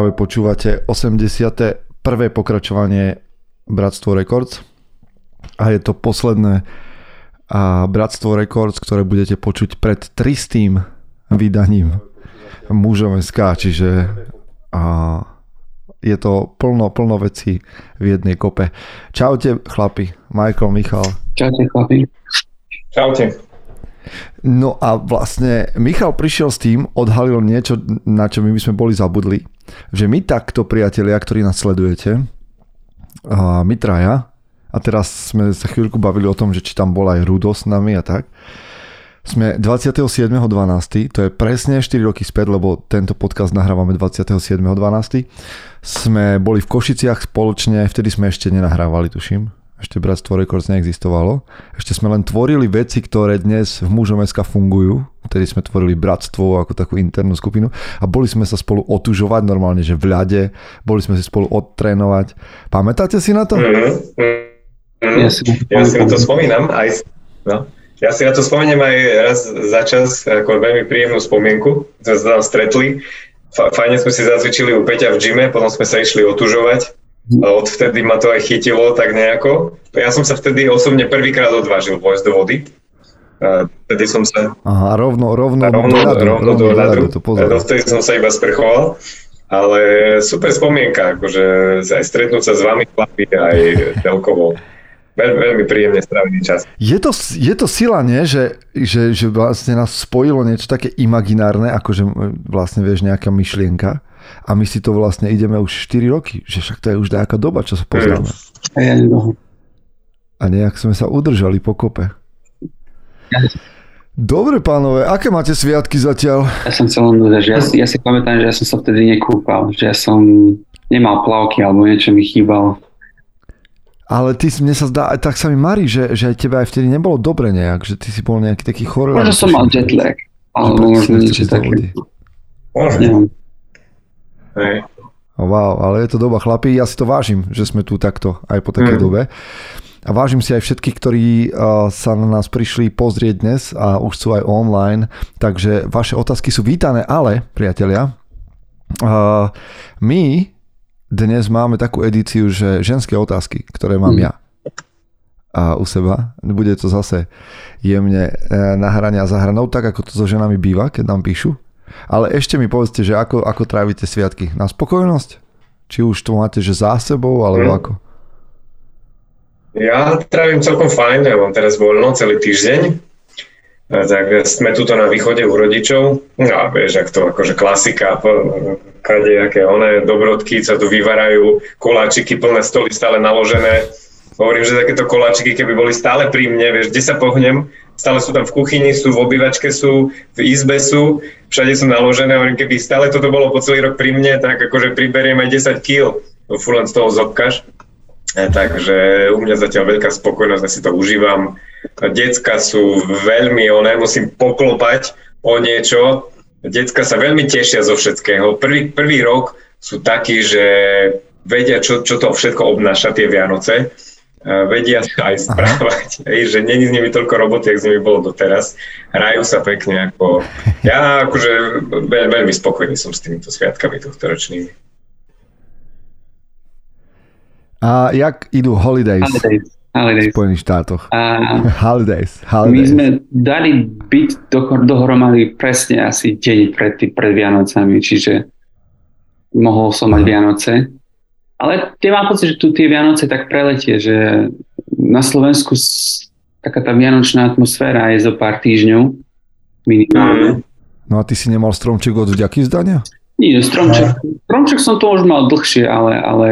Práve počúvate 81. pokračovanie Bratstvo Records a je to posledné a Bratstvo Records, ktoré budete počuť pred 300. vydaním mužom SK, čiže a je to plno, plno vecí v jednej kope. Čaute chlapi, Michael, Michal. Čaute chlapi. Čaute. No a vlastne Michal prišiel s tým, odhalil niečo, na čo my sme boli zabudli. Že my takto, priatelia, ktorí nás sledujete, a my traja, a teraz sme sa chvíľku bavili o tom, že či tam bol aj Rudo s nami a tak, sme 27.12., to je presne 4 roky späť, lebo tento podcast nahrávame 27.12. Sme boli v Košiciach spoločne, vtedy sme ešte nenahrávali, tuším ešte Bratstvo Records neexistovalo. Ešte sme len tvorili veci, ktoré dnes v mužom SK fungujú. Vtedy sme tvorili Bratstvo ako takú internú skupinu a boli sme sa spolu otužovať normálne, že v ľade, boli sme si spolu odtrénovať. Pamätáte si na to? Mm-hmm. Ja, si, ja si na to spomínam aj, no. Ja si na to spomeniem aj raz za čas, ako veľmi príjemnú spomienku. Sme sa tam stretli. Fajne sme si zazvičili u Peťa v gyme, potom sme sa išli otužovať a odvtedy ma to aj chytilo tak nejako. Ja som sa vtedy osobne prvýkrát odvážil vojsť do vody. Vtedy som sa... Aha, rovno, rovno, rovno, rovno, rovno do ľadu. Dovtedy som sa iba sprchoval. Ale super spomienka, akože aj stretnúť sa s vami chlapi, aj celkovo. Veľ, veľmi príjemne strávený čas. Je to, je to sila, nie? Že, že, že vlastne nás spojilo niečo také imaginárne, akože vlastne vieš nejaká myšlienka a my si to vlastne ideme už 4 roky, že však to je už nejaká doba, čo sa poznáme. A nejak sme sa udržali po kope. Dobre pánové, aké máte sviatky zatiaľ? Ja som chcel len že ja, ja si pamätám, že ja som sa vtedy nekúpal, že ja som nemal plavky alebo niečo mi chýbalo. Ale ty, mne sa zdá, tak sa mi marí, že, že aj tebe aj vtedy nebolo dobre nejak, že ty si bol nejaký taký chorý. Možno som mal jetlag, alebo možno niečo také. Možno. Hej. Wow, ale je to doba chlapí, ja si to vážim, že sme tu takto aj po takej mm. dobe. A vážim si aj všetkých, ktorí uh, sa na nás prišli pozrieť dnes a už sú aj online, takže vaše otázky sú vítané, ale priatelia, uh, my dnes máme takú edíciu, že ženské otázky, ktoré mám mm. ja a u seba. Bude to zase jemne uh, nahrania za hranou, tak ako to so ženami býva, keď nám píšu. Ale ešte mi povedzte, že ako, ako trávite sviatky? Na spokojnosť? Či už to máte, že za sebou, alebo mm. ako? Ja trávim celkom fajn, ja mám teraz voľno celý týždeň, tak sme tuto na východe u rodičov. No a vieš, ak to akože klasika, kade aké one dobrodky sa tu vyvarajú, koláčiky plné stoly stále naložené. Hovorím, že takéto koláčiky, keby boli stále pri mne, vieš, kde sa pohnem, stále sú tam v kuchyni, sú v obývačke, sú v izbe sú, všade sú naložené, hovorím, keby stále toto bolo po celý rok pri mne, tak akože priberiem aj 10 kg, furt len z toho zobkaš. E, takže u mňa zatiaľ veľká spokojnosť, ja si to užívam. Decka sú veľmi, oné, musím poklopať o niečo. Decka sa veľmi tešia zo všetkého. Prvý, prvý rok sú takí, že vedia, čo, čo to všetko obnáša tie Vianoce vedia sa aj správať, hej, že není s nimi toľko roboty, jak s nimi bolo doteraz. Hrajú sa pekne, ako... Ja akože veľ, veľmi spokojný som s týmito sviatkami tohto A jak idú holidays, holidays. holidays. v Spojených štátoch? A holidays, holidays. My sme dali byť do, dohromady presne asi deň pred, pred Vianocami, čiže mohol som mať Vianoce ale tie mám pocit, že tu tie Vianoce tak preletie, že na Slovensku taká tá vianočná atmosféra je zo pár týždňov minimálne. No a ty si nemal stromček od vďaky zdania? Nie, stromček, stromček som to už mal dlhšie, ale, ale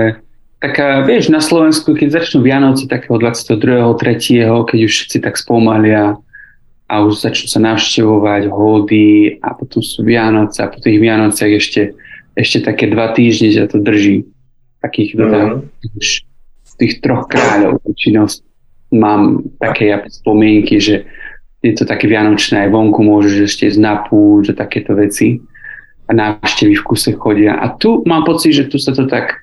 taká, vieš, na Slovensku, keď začnú Vianoce takého 22. 3., keď už všetci tak spomalia a už začnú sa navštevovať hody a potom sú Vianoce a po tých Vianociach ešte, ešte také dva týždne, že to drží takých mm. už tých troch kráľov väčšinou mám také ja spomienky, že je to také vianočné, aj vonku môžeš ešte ísť na púť, že takéto veci a návštevy v kuse chodia. A tu mám pocit, že tu sa to tak,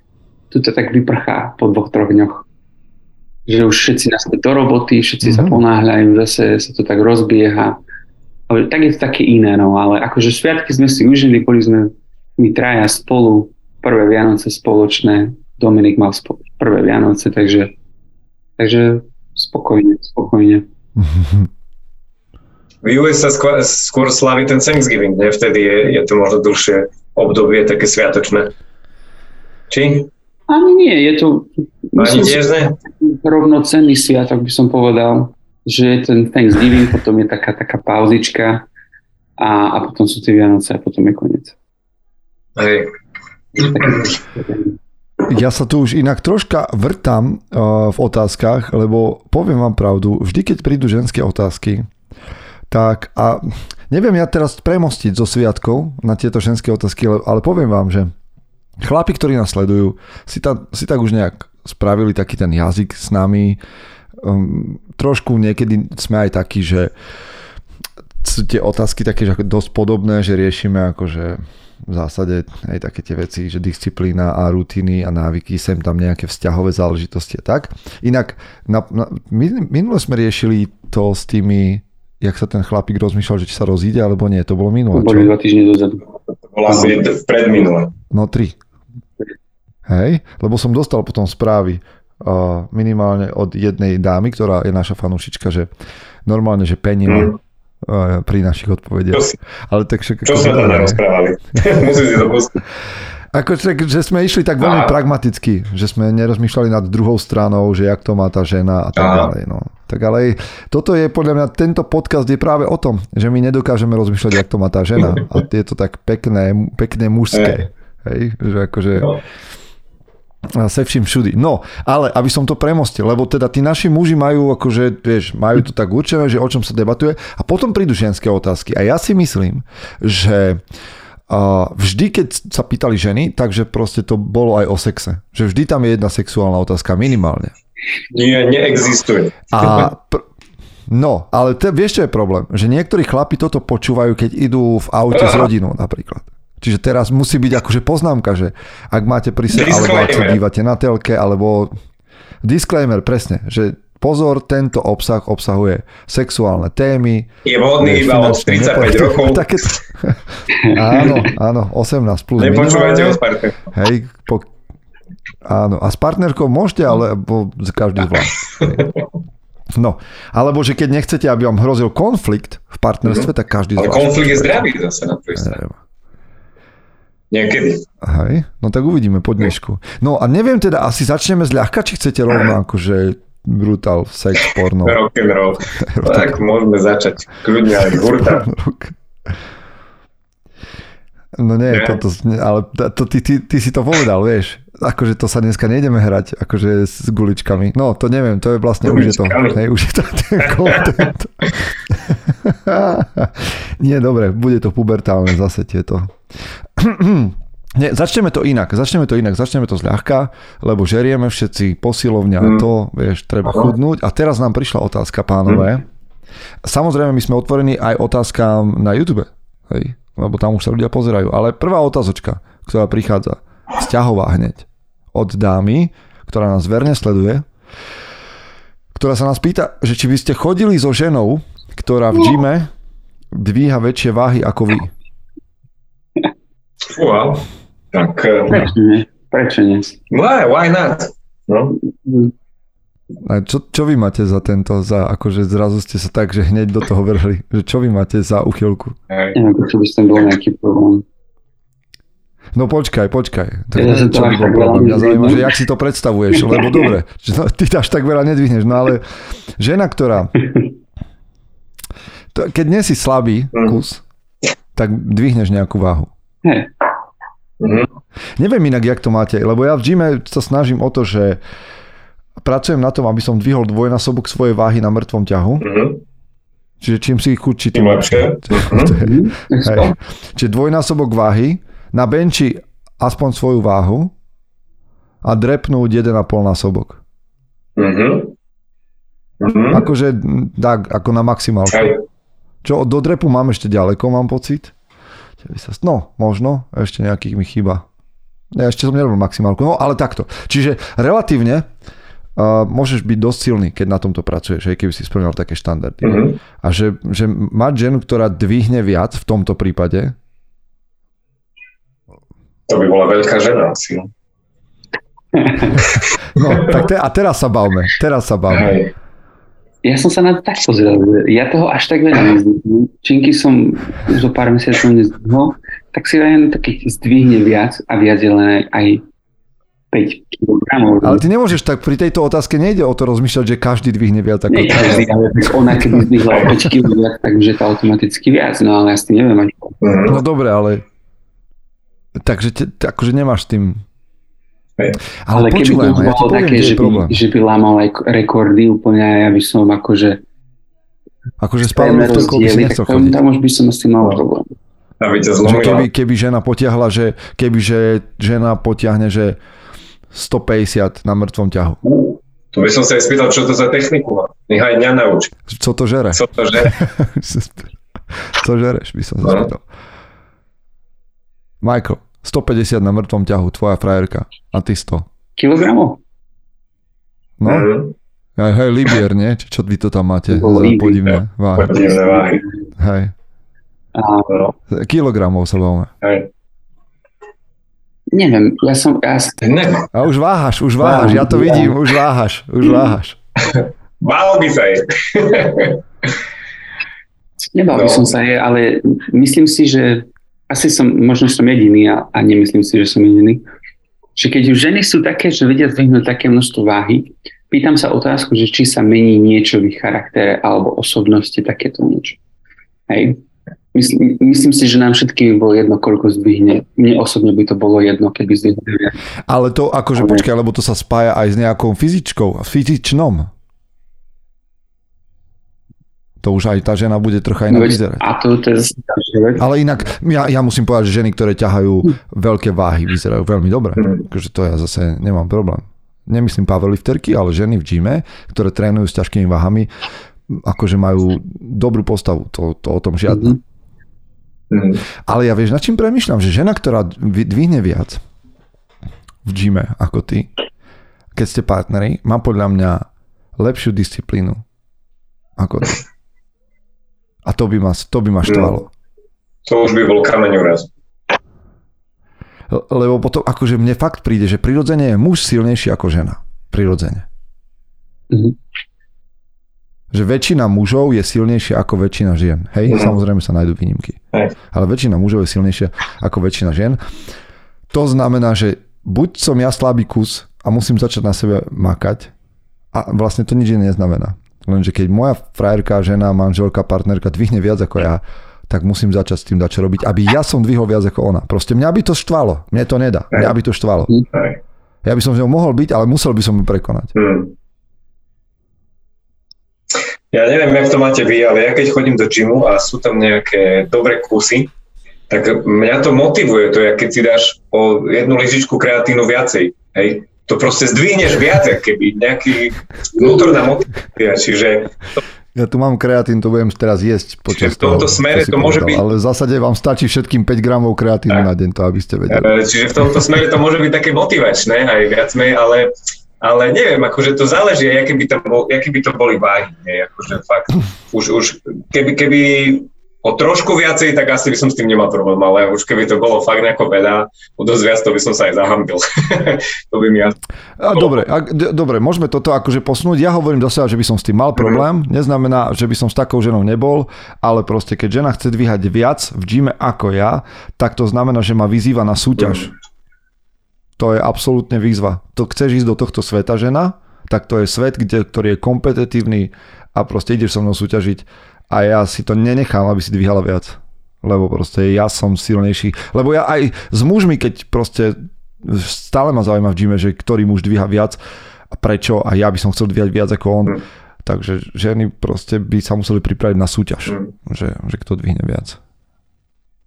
tu to tak vyprchá po dvoch, troch dňoch. Že už všetci naspäť do roboty, všetci mm-hmm. sa mhm. ponáhľajú, zase sa to tak rozbieha. Ale tak je to také iné, no, ale akože sviatky sme si užili, boli sme my traja spolu, prvé Vianoce spoločné, Dominik mal spo- prvé Vianoce, takže, takže spokojne, spokojne. V US sa skôr, skôr slaví ten Thanksgiving, ne? Vtedy je, je to možno dlhšie obdobie, také sviatočné. Či? Ani nie, je to Ani tiež ne? rovnocenný sviatok, by som povedal, že je ten Thanksgiving, potom je taká, taká pauzička a, a potom sú tie Vianoce a potom je koniec. Hej. Ja sa tu už inak troška vrtam uh, v otázkach, lebo poviem vám pravdu, vždy keď prídu ženské otázky, tak a neviem ja teraz premostiť zo sviatkov na tieto ženské otázky, ale, ale poviem vám, že chlapi, ktorí nás sledujú, si, ta, si tak už nejak spravili taký ten jazyk s nami. Um, trošku niekedy sme aj takí, že sú tie otázky také že dosť podobné, že riešime akože v zásade aj také tie veci, že disciplína a rutiny a návyky, sem tam nejaké vzťahové záležitosti a tak. Inak na, na, minule sme riešili to s tými, jak sa ten chlapík rozmýšľal, že či sa rozíde alebo nie, to bolo minule. To boli dva týždne dozadu. To bolo asi predminule. No tri. Hej, lebo som dostal potom správy uh, minimálne od jednej dámy, ktorá je naša fanúšička, že normálne, že penila mm pri našich odpovediach. Si, Ale tak však, čo sme tam nerozprávali? Musím si to pustiť. Ako, že sme išli tak veľmi a... pragmaticky, že sme nerozmýšľali nad druhou stranou, že jak to má tá žena a tak a... ďalej. No. Tak ale toto je podľa mňa, tento podcast je práve o tom, že my nedokážeme rozmýšľať, jak to má tá žena. A je to tak pekné, pekné mužské. Hej, že akože... No se všim všudy. No, ale aby som to premostil, lebo teda tí naši muži majú akože, vieš, majú to tak určené, že o čom sa debatuje a potom prídu ženské otázky. A ja si myslím, že uh, vždy, keď sa pýtali ženy, takže proste to bolo aj o sexe. Že vždy tam je jedna sexuálna otázka, minimálne. Nie, neexistuje. A pr- No, ale te, vieš, čo je problém? Že niektorí chlapi toto počúvajú, keď idú v aute s rodinou napríklad. Čiže teraz musí byť akože poznámka, že ak máte pri sebe, alebo ak sa dívate na telke, alebo disclaimer, presne, že pozor, tento obsah obsahuje sexuálne témy. Je vhodný iba od 35 rokov. Takéto, áno, áno, 18 plus Nepočúvajte partnerkou. Hej, po, áno, a s partnerkou môžete, alebo každý zvlášť. No, alebo že keď nechcete, aby vám hrozil konflikt v partnerstve, mm-hmm. tak každý zvlášť. Ale konflikt je zdravý zase na to Niekedy. Hej, no tak uvidíme po dnešku. No a neviem teda, asi začneme zľahka, či chcete rovno akože brutál, sex, porno. Rock and roll. tak môžeme začať kľudne aj hurta. No nie, nie. toto, ale to, ty, ty, ty si to povedal, vieš. Akože to sa dneska nejdeme hrať, akože s guličkami. No, to neviem, to je vlastne, už je to, hej, už je to ten content. nie, dobre, bude to pubertálne zase tieto Nie, začneme to inak, začneme to inak, začneme to zľahka, lebo žerieme všetci posilovňa mm. to, vieš, treba chudnúť. A teraz nám prišla otázka, pánové. Mm. Samozrejme, my sme otvorení aj otázkam na YouTube, hej, lebo tam už sa ľudia pozerajú. Ale prvá otázočka, ktorá prichádza, vzťahová hneď, od dámy, ktorá nás verne sleduje, ktorá sa nás pýta, že či by ste chodili so ženou, ktorá v gyme dvíha väčšie váhy ako vy. Wow. Tak... Eh, Prečo nie? Prečo nie? Why, why not? No. A čo, čo vy máte za tento, za akože zrazu ste sa tak, že hneď do toho vrhli, že čo vy máte za uchylku? Neviem, by ste bol nejaký problém. No počkaj, počkaj. Tak ja čo by bol problém? Mňa zaujíma, že jak si to predstavuješ, lebo dobre, že no, ty až tak veľa nedvihneš, no ale žena, ktorá to, keď nie si slabý hm. kus, tak dvihneš nejakú váhu. Hey. Mm-hmm. Neviem inak, jak to máte, lebo ja v gyme sa snažím o to, že pracujem na tom, aby som dvihol dvojnásobok svojej váhy na mŕtvom ťahu. Mm-hmm. Čiže čím si chudší, tým lepšie. Čiže dvojnásobok váhy, na benči aspoň svoju váhu a drepnúť 1,5 násobok. Mm-hmm. Mm-hmm. Akože tak, ako na maximálku. Čo do drepu mám ešte ďaleko, mám pocit. No, možno, ešte nejakých mi chýba. Ja ešte som nerobil maximálku, no ale takto. Čiže relatívne uh, môžeš byť dosť silný, keď na tomto pracuješ, aj keby si splňal také štandardy. Mm-hmm. A že, že mať ženu, ktorá dvihne viac v tomto prípade, To by bola veľká žena asi. No, tak te, a teraz sa bavme. Teraz sa bavme. Hej. Ja som sa na to tak pozrel, že ja toho až tak veľa nezdvihnem. Činky som už o pár mesiacov nezdvihol, tak si len takých zdvihne viac a viac je len aj 5 kg. Ale ty nemôžeš tak, pri tejto otázke nejde o to rozmýšľať, že každý dvihne viac ako Nie, každý, ale tak ona keby zdvihla o 5 kg viac, takže to automaticky viac, no ale ja s tým neviem ani Mhm. No dobre, ale... Takže te, te, akože nemáš s tým... Ale, Ale keby počúvaj to ja bolo poviem, také, že by, problém. že by lámal aj rekordy úplne ja by som akože Akože s Pavlom Tajné Vtorkou by si nechcel chodiť. tam už by som asi mal problém. Keby, keby žena potiahla, že keby že žena potiahne, že 150 na mŕtvom ťahu. To by som sa aj spýtal, čo to za techniku má. Nech aj mňa naučí. Co to žere? Co to, že? Co žereš, by som sa No. spýtal. Michael, 150 na mŕtvom ťahu, tvoja frajerka. A ty 100. Kilogramov? No, aj, hej, Libier, nie? Či čo vy to tam máte? Libier. podivné váhy. Podivné váhy. Hej. Kilogramov sa bavíme. hej. neviem, ja som, ja, som- Ne, A už váhaš, už váhaš, ja to vidím, už váhaš, už váhaš. bál by sa jej. nebal by No. som sa je, ale myslím si, že asi som, možno som jediný a, a nemyslím si, že som jediný, že keď už ženy sú také, že vedia zdvihnúť také množstvo váhy, pýtam sa otázku, že či sa mení niečo v ich charaktere alebo osobnosti, takéto niečo. Hej. Myslím, myslím si, že nám všetkým bolo jedno, koľko zdvihne. Mne osobne by to bolo jedno, keby zdvihne viac. Ale to akože Ale- počkaj, lebo to sa spája aj s nejakou fyzičkou, fyzičnom. To už aj tá žena bude trocha No inak veď, vyzerať. a to, to je zase. Ale inak, ja, ja musím povedať, že ženy, ktoré ťahajú veľké váhy, vyzerajú veľmi dobre. Takže to ja zase nemám problém. Nemyslím powerlifterky, ale ženy v gyme, ktoré trénujú s ťažkými váhami, akože majú dobrú postavu. To, to o tom žiadne. Mhm. Mhm. Ale ja vieš, nad čím premyšľam, že žena, ktorá dvi- dvihne viac v gyme ako ty, keď ste partneri, má podľa mňa lepšiu disciplínu ako ty. A to by ma, to by ma štvalo. To už by bol kameň úraz. L- Lebo potom, akože mne fakt príde, že prirodzene je muž silnejší ako žena. Prirodzene. Mhm. Že väčšina mužov je silnejšia ako väčšina žien. Hej, Mhm. samozrejme sa nájdú výnimky. Hej. Ale väčšina mužov je silnejšia ako väčšina žien. To znamená, že buď som ja slabý kus a musím začať na sebe makať a vlastne to nič iné neznamená. Lenže keď moja frajerka, žena, manželka, partnerka dvihne viac ako ja, tak musím začať s tým dať čo robiť, aby ja som dvihol viac ako ona. Proste mňa by to štvalo. Mne to nedá. Mňa by to štvalo. Ja by som s ňou mohol byť, ale musel by som ju prekonať. Hmm. Ja neviem, jak to máte vy, ale ja keď chodím do gymu a sú tam nejaké dobré kusy, tak mňa to motivuje, to je, keď si dáš o jednu lyžičku kreatínu viacej, hej, to proste zdvihneš viac, keby nejaký vnútorná motivácia, čiže Ja tu mám kreatín, to budem teraz jesť počas Čiže v tomto toho, smere si to môže byť- Ale v zásade vám stačí všetkým 5 gramov kreatínu Tak. na deň, to aby ste vedeli. E, Čiže v tomto smere to môže byť také motivačné, aj viac menej, ale, ale neviem, akože to záleží, aké by to, bol, aké by to boli váhy. Nie? Akože fakt, už, už keby, keby o trošku viacej, tak asi by som s tým nemal problém, ale už keby to bolo fakt nejako veľa, o dosť viac, to by som sa aj zahambil. to by mi asi... A, dobre, a, d- dobre, môžeme toto akože posunúť. Ja hovorím zase, že by som s tým mal problém. Neznamená, že by som s takou ženou nebol, ale proste keď žena chce dvíhať viac v gyme ako ja, tak to znamená, že ma vyzýva na súťaž. To je absolútne výzva. To chceš ísť do tohto sveta žena, tak to je svet, kde, ktorý je kompetitívny a proste ideš so mnou súťažiť a ja si to nenechám, aby si dvíhala viac. Lebo proste ja som silnejší. Lebo ja aj s mužmi, keď proste stále ma zaujíma v gyme, že ktorý muž dvíha viac a prečo a ja by som chcel dvíhať viac ako on. Mm. Takže ženy proste by sa museli pripraviť na súťaž, Mm. že, že kto dvihne viac.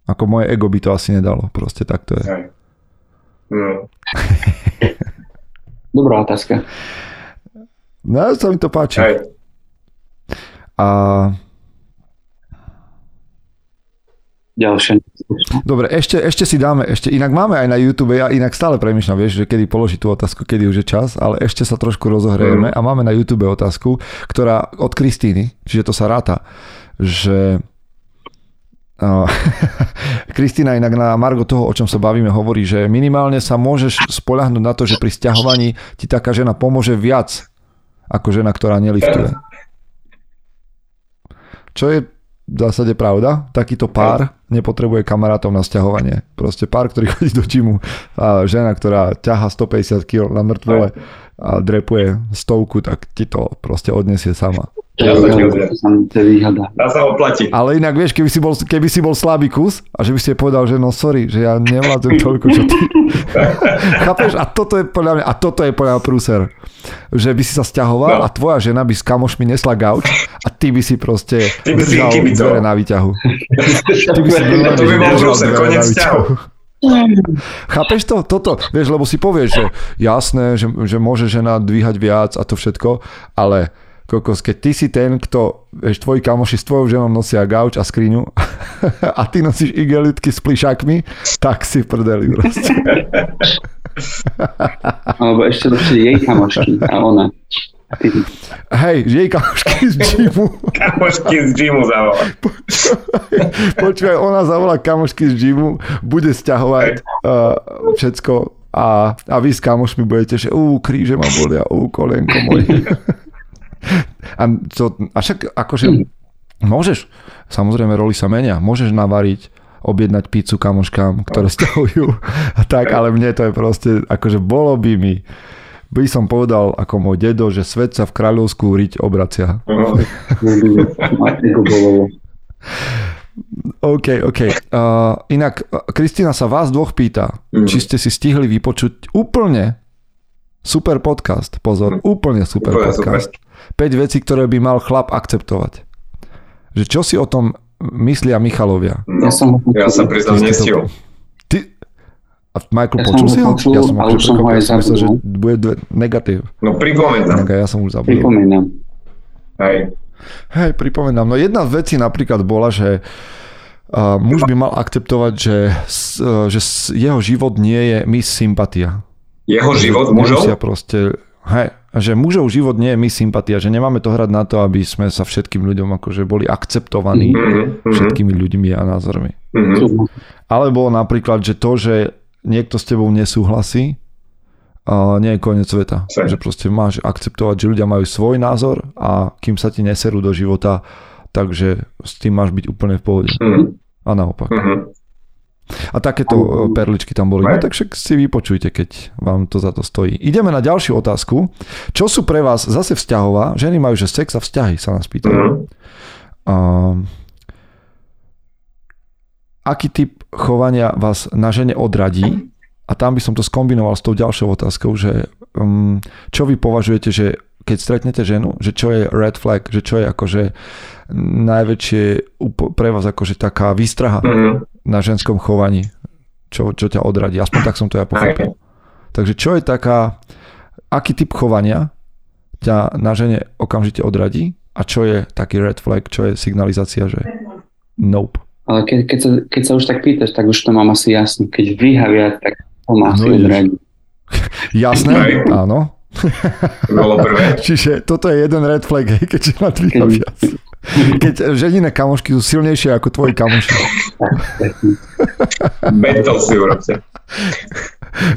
Ako moje ego by to asi nedalo, proste tak to je. Hmm. Dobrá otázka. No, sa mi to páči. Hej. A Ďalšia. dobre, ešte, ešte si dáme, ešte inak máme aj na YouTube, ja inak stále premýšľam, vieš, že kedy položiť tú otázku, kedy už je čas, ale ešte sa trošku rozohrejeme a máme na YouTube otázku, ktorá od Kristíny, čiže to sa ráta, že Kristýna inak na Margo toho, o čom sa bavíme, hovorí, že minimálne sa môžeš spoľahnúť na to, že pri stiahovaní ti taká žena pomôže viac ako žena, ktorá neliftuje. Čo je v zásade pravda. Takýto pár nepotrebuje kamarátov na stiahovanie. Proste pár, ktorý chodí do gymu a žena, ktorá ťaha 150 kg na mŕtvole a drepuje stovku, tak ti to proste odnesie sama. Ja Dá sa oplatí. Ale inak vieš, keby si, bol, keby si bol slabý kus a že by si povedal, že no sorry, že ja nevládzem toľko, čo ty. Chápeš? A toto je podľa mňa, a toto je podľa mňa prúser. Že by si sa stiahoval no. a tvoja žena by s kamošmi nesla gauč a ty by si proste ty by držal si dvere na výťahu. ty by si to by bol prúser, konec vzťahu. Chápeš to? Toto, vieš, lebo si povieš, že jasné, že, že môže žena dvíhať viac a to všetko, ale kokos, keď ty si ten, kto, vieš, tvoji kamoši s tvojou ženou nosia gauč a skriňu a ty nosíš igelitky s plišákmi, tak si prdeli proste. Alebo ešte lepšie jej kamošky a ona. Hej, jej kamošky z gymu. kamošky z gymu zavolá. Počúvaj, ona zavolá kamošky z gymu, bude stiahovať uh, všetko a, a vy s kamošmi budete, že ú, kríže ma bolia, ú, kolenko moje. a, to, a však akože môžeš, samozrejme roli sa menia, môžeš navariť objednať pizzu kamoškám, ktoré stiahujú a tak, ale mne to je proste, akože bolo by mi by som povedal ako môj dedo, že svet sa v kráľovskú riť obracia. OK, OK. Uh, inak, Kristina sa vás dvoch pýta, mm. či ste si stihli vypočuť úplne super podcast. Pozor, mm. úplne super úplne podcast. Super. 5 vecí, ktoré by mal chlap akceptovať. Že čo si o tom myslia Michalovia? No, ja, som, ja sa priznám nestihol. A Michael, ja počul si ho? Ja som ho som ho aj myslel, že bude dve, negatív. No pripomínam. Ja som už zabudol. Pripomínam. Hej. Hej, pripomínam. No jedna z vecí napríklad bola, že uh, muž by mal akceptovať, že, uh, že jeho život nie je mis sympatia. Jeho život mužov? proste, hej, že mužov život nie je mis sympatia, že nemáme to hrať na to, aby sme sa všetkým ľuďom akože boli akceptovaní mm-hmm. všetkými ľuďmi a názormi. Mm-hmm. Alebo napríklad, že to, že niekto s tebou nesúhlasí, a nie je koniec sveta. Že proste máš akceptovať, že ľudia majú svoj názor a kým sa ti neserú do života, takže s tým máš byť úplne v pohode. Mm-hmm. A naopak. Mm-hmm. A takéto mm-hmm. perličky tam boli. No tak však si vypočujte, keď vám to za to stojí. Ideme na ďalšiu otázku. Čo sú pre vás zase vzťahová? Ženy majú, že sex a vzťahy, sa nás pýtajú. Mm-hmm. A, aký typ chovania vás na žene odradí a tam by som to skombinoval s tou ďalšou otázkou, že um, čo vy považujete, že keď stretnete ženu, že čo je red flag, že čo je akože najväčšie pre vás akože taká výstraha mm-hmm. na ženskom chovaní, čo, čo ťa odradí. Aspoň tak som to ja pochopil. Takže čo je taká, aký typ chovania ťa na žene okamžite odradí a čo je taký red flag, čo je signalizácia, že nope. Ale keď, keď, sa, keď sa už tak pýtaš, tak už to mám asi jasné. Keď dvíha viac, tak to má asi no, Jasné, áno. Bolo prvé. Čiže toto je jeden red flag, hej, keď ma dvíha viac. Keď ženine kamošky sú silnejšie ako tvoji kamoši. Mental si urobte.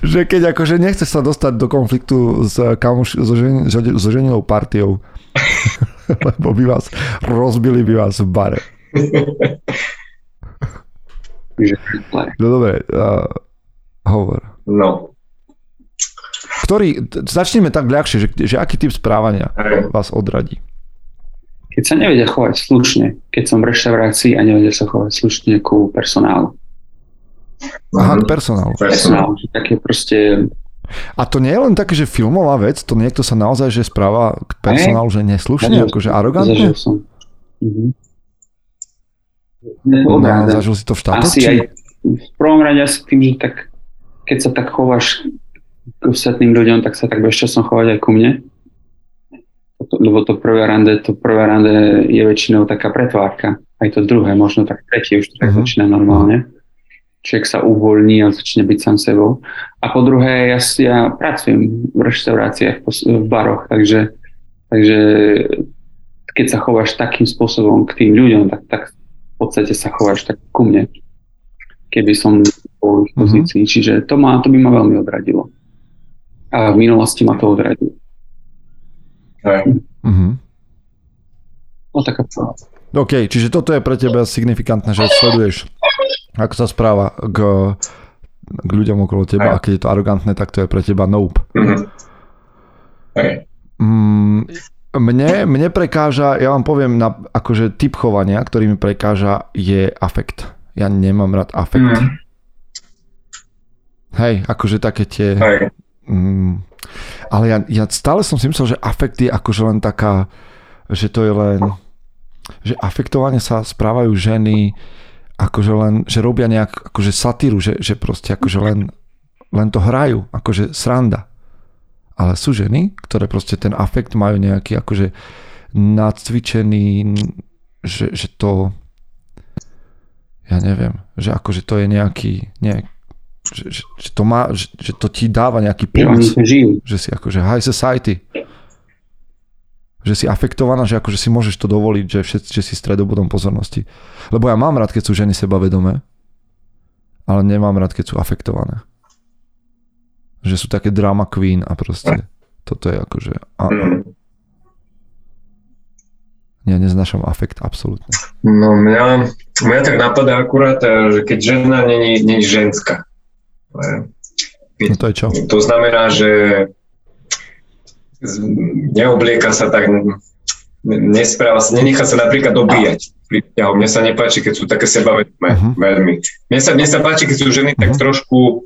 Že keď akože nechceš sa dostať do konfliktu s kamoš, so, žen, so ženinou partiou, lebo by vás rozbili by vás v bare. No dobre, uh, hovor. No. Ktorý, začneme tak ľahšie, že, že aký typ správania vás odradí? Keď sa nevedia chovať slušne, keď som v reštaurácii a nevedia sa chovať slušne ku personálu. Aha, k personálu. Personál, že také proste... A to nie je len také, že filmová vec, to niekto sa naozaj že správa k personálu, že neslušne, akože arogantne? Zažil som. Mhm. No, zažil si to v štátoch? Asi či... aj v prvom rade asi tým, že tak, keď sa tak chováš k ostatným ľuďom, tak sa tak budeš časom chovať aj ku mne. Lebo to prvé rande, to prvé rande je väčšinou taká pretvárka. Aj to druhé, možno tak tretie už to tak uh-huh. začína normálne. Človek sa uvoľní a začne byť sám sebou. A po druhé, ja, ja pracujem v reštauráciách, v baroch, takže, takže keď sa chováš takým spôsobom k tým ľuďom, tak, tak podstate sa chováš tak ku mne, keby som bol v Mhm. pozícii. Mm-hmm. Čiže to, ma, to by ma veľmi odradilo. A v minulosti ma to odradilo. Mhm. No taká OK, čiže toto je pre teba signifikantné, že sleduješ, ako sa správa k, k ľuďom okolo teba Aj. a keď je to arogantné, tak to je pre teba nope. Mhm. Hej. Mm, mne, mne prekáža, ja vám poviem, na, akože typ chovania, ktorý mi prekáža, je afekt. Ja nemám rád afekt. Mhm. Hej, akože také tie... Hej. Mm, ale ja, ja stále som si myslel, že afekt je akože len taká, že to je len, že afektovane sa správajú ženy, akože len, že robia nejak akože satíru, že, že proste akože len, len to hrajú, akože sranda. Ale sú ženy, ktoré proste ten afekt majú nejaký akože nacvičený, že, že to ja neviem, že akože to je nejaký, nejak, že, že, že, to má, že, že to ti dáva nejaký puls, že si akože high society. Že si afektovaná, že akože si môžeš to dovoliť, že, všetci, že si stredobodom pozornosti. Lebo ja mám rád, keď sú ženy sebavedomé, ale nemám rád, keď sú afektované. Že sú také drama queen a proste toto je akože... A, Mhm. ja neznášam afekt, absolútne. No mňa, mňa tak napadá akurát, eh, že keď žena není, není ženská. Eh, No to je čo? To znamená, že neoblieka sa tak, nespráva sa, nenechá sa napríklad dobíjať. vzťahu. Mne sa nepáči, keď sú také sebavedomé, Mhm. veľmi. Mne sa, mne sa páči, keď sú ženy tak Mhm. trošku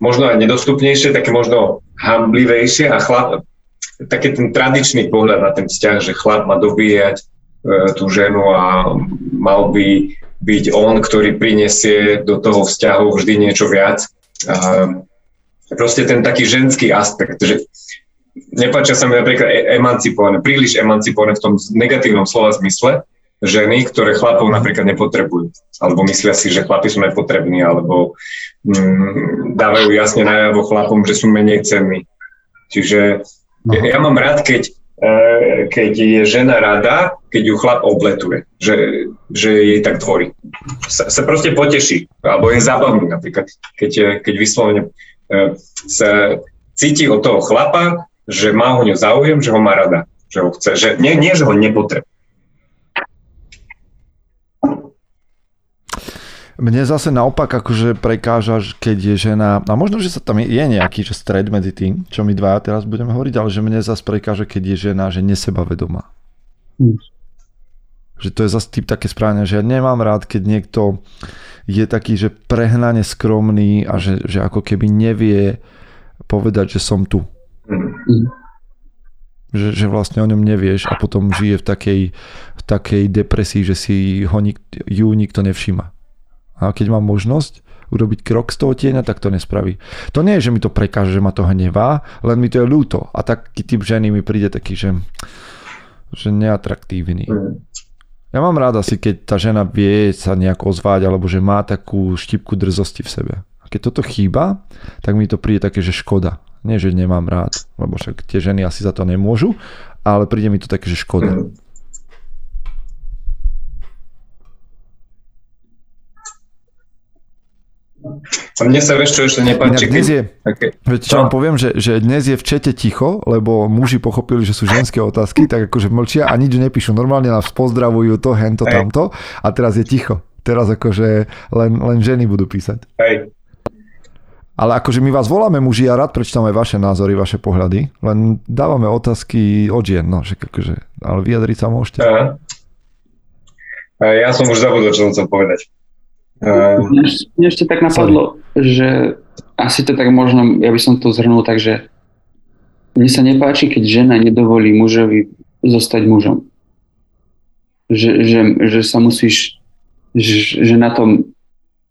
možno aj nedostupnejšie, také možno hamblivejšie a chlap, taký ten tradičný pohľad na ten vzťah, že chlap má dobíjať e, tú ženu a mal by byť on, ktorý prinesie do toho vzťahu vždy niečo viac. A proste ten taký ženský aspekt, že nepáčia sa mi napríklad e- emancipované, príliš emancipované v tom negatívnom slova zmysle, ženy, ktoré chlapov napríklad nepotrebujú. Alebo myslia si, že chlapi sú nepotrební, alebo mm, dávajú jasne najavo chlapom, že sú menej cenní. Čiže ja, ja mám rád, keď, eh, keď je žena rada, keď ju chlap obletuje, že, že jej tak tvorí. Sa, sa proste poteší, alebo je zábavný napríklad, keď, keď vyslovene eh, sa cíti od toho chlapa, že má ho ňu záujem, že ho má rada, že ho chce, že nie, nie že ho nepotrebuje. Mne zase naopak akože prekáža, keď je žena, a možno, že sa tam je nejaký že stred medzi tým, čo my dva teraz budeme hovoriť, ale že mne zase prekáža, keď je žena, že nesebavedomá. Hm. Že to je zase typ také správne, že ja nemám rád, keď niekto je taký, že prehnane skromný a že, že ako keby nevie povedať, že som tu. Mm. Že, že vlastne o ňom nevieš a potom žije v takej, v takej depresii, že si ho nik, ju nikto nevšíma. A keď mám možnosť urobiť krok z toho tieňa, tak to nespraví. To nie je, že mi to prekáže, že ma to hnevá, len mi to je ľúto. A taký typ ženy mi príde taký, že, že neatraktívny. Ja mám rád asi, keď tá žena vie sa nejako ozvať, alebo že má takú štipku drzosti v sebe. A keď toto chýba, tak mi to príde také, že škoda. Nie, že nemám rád, lebo však tie ženy asi za to nemôžu, ale príde mi to také, že škoda. A mne sa vieš, čo ešte nepáči, dnes je, Také, veď čo No. vám poviem, že, že dnes je v čete ticho, lebo muži pochopili, že sú ženské otázky, tak akože mlčia a nič nepíšu. Normálne nás pozdravujú to, hento, Hej. tamto a teraz je ticho. Teraz akože len, len ženy budú písať. hej, Ale akože my vás voláme muži a rád prečítame vaše názory, vaše pohľady, len dávame otázky od žien, no, že akože, ale vyjadriť sa môžete. aha. Ja som už zabudol, čo som chcel povedať. A, Mne ešte- Mne ešte tak napadlo, že asi to tak možno, ja by som to zhrnul tak, že mne sa nepáči, keď žena nedovolí mužovi zostať mužom. Že, že, že sa musíš, že, že na tom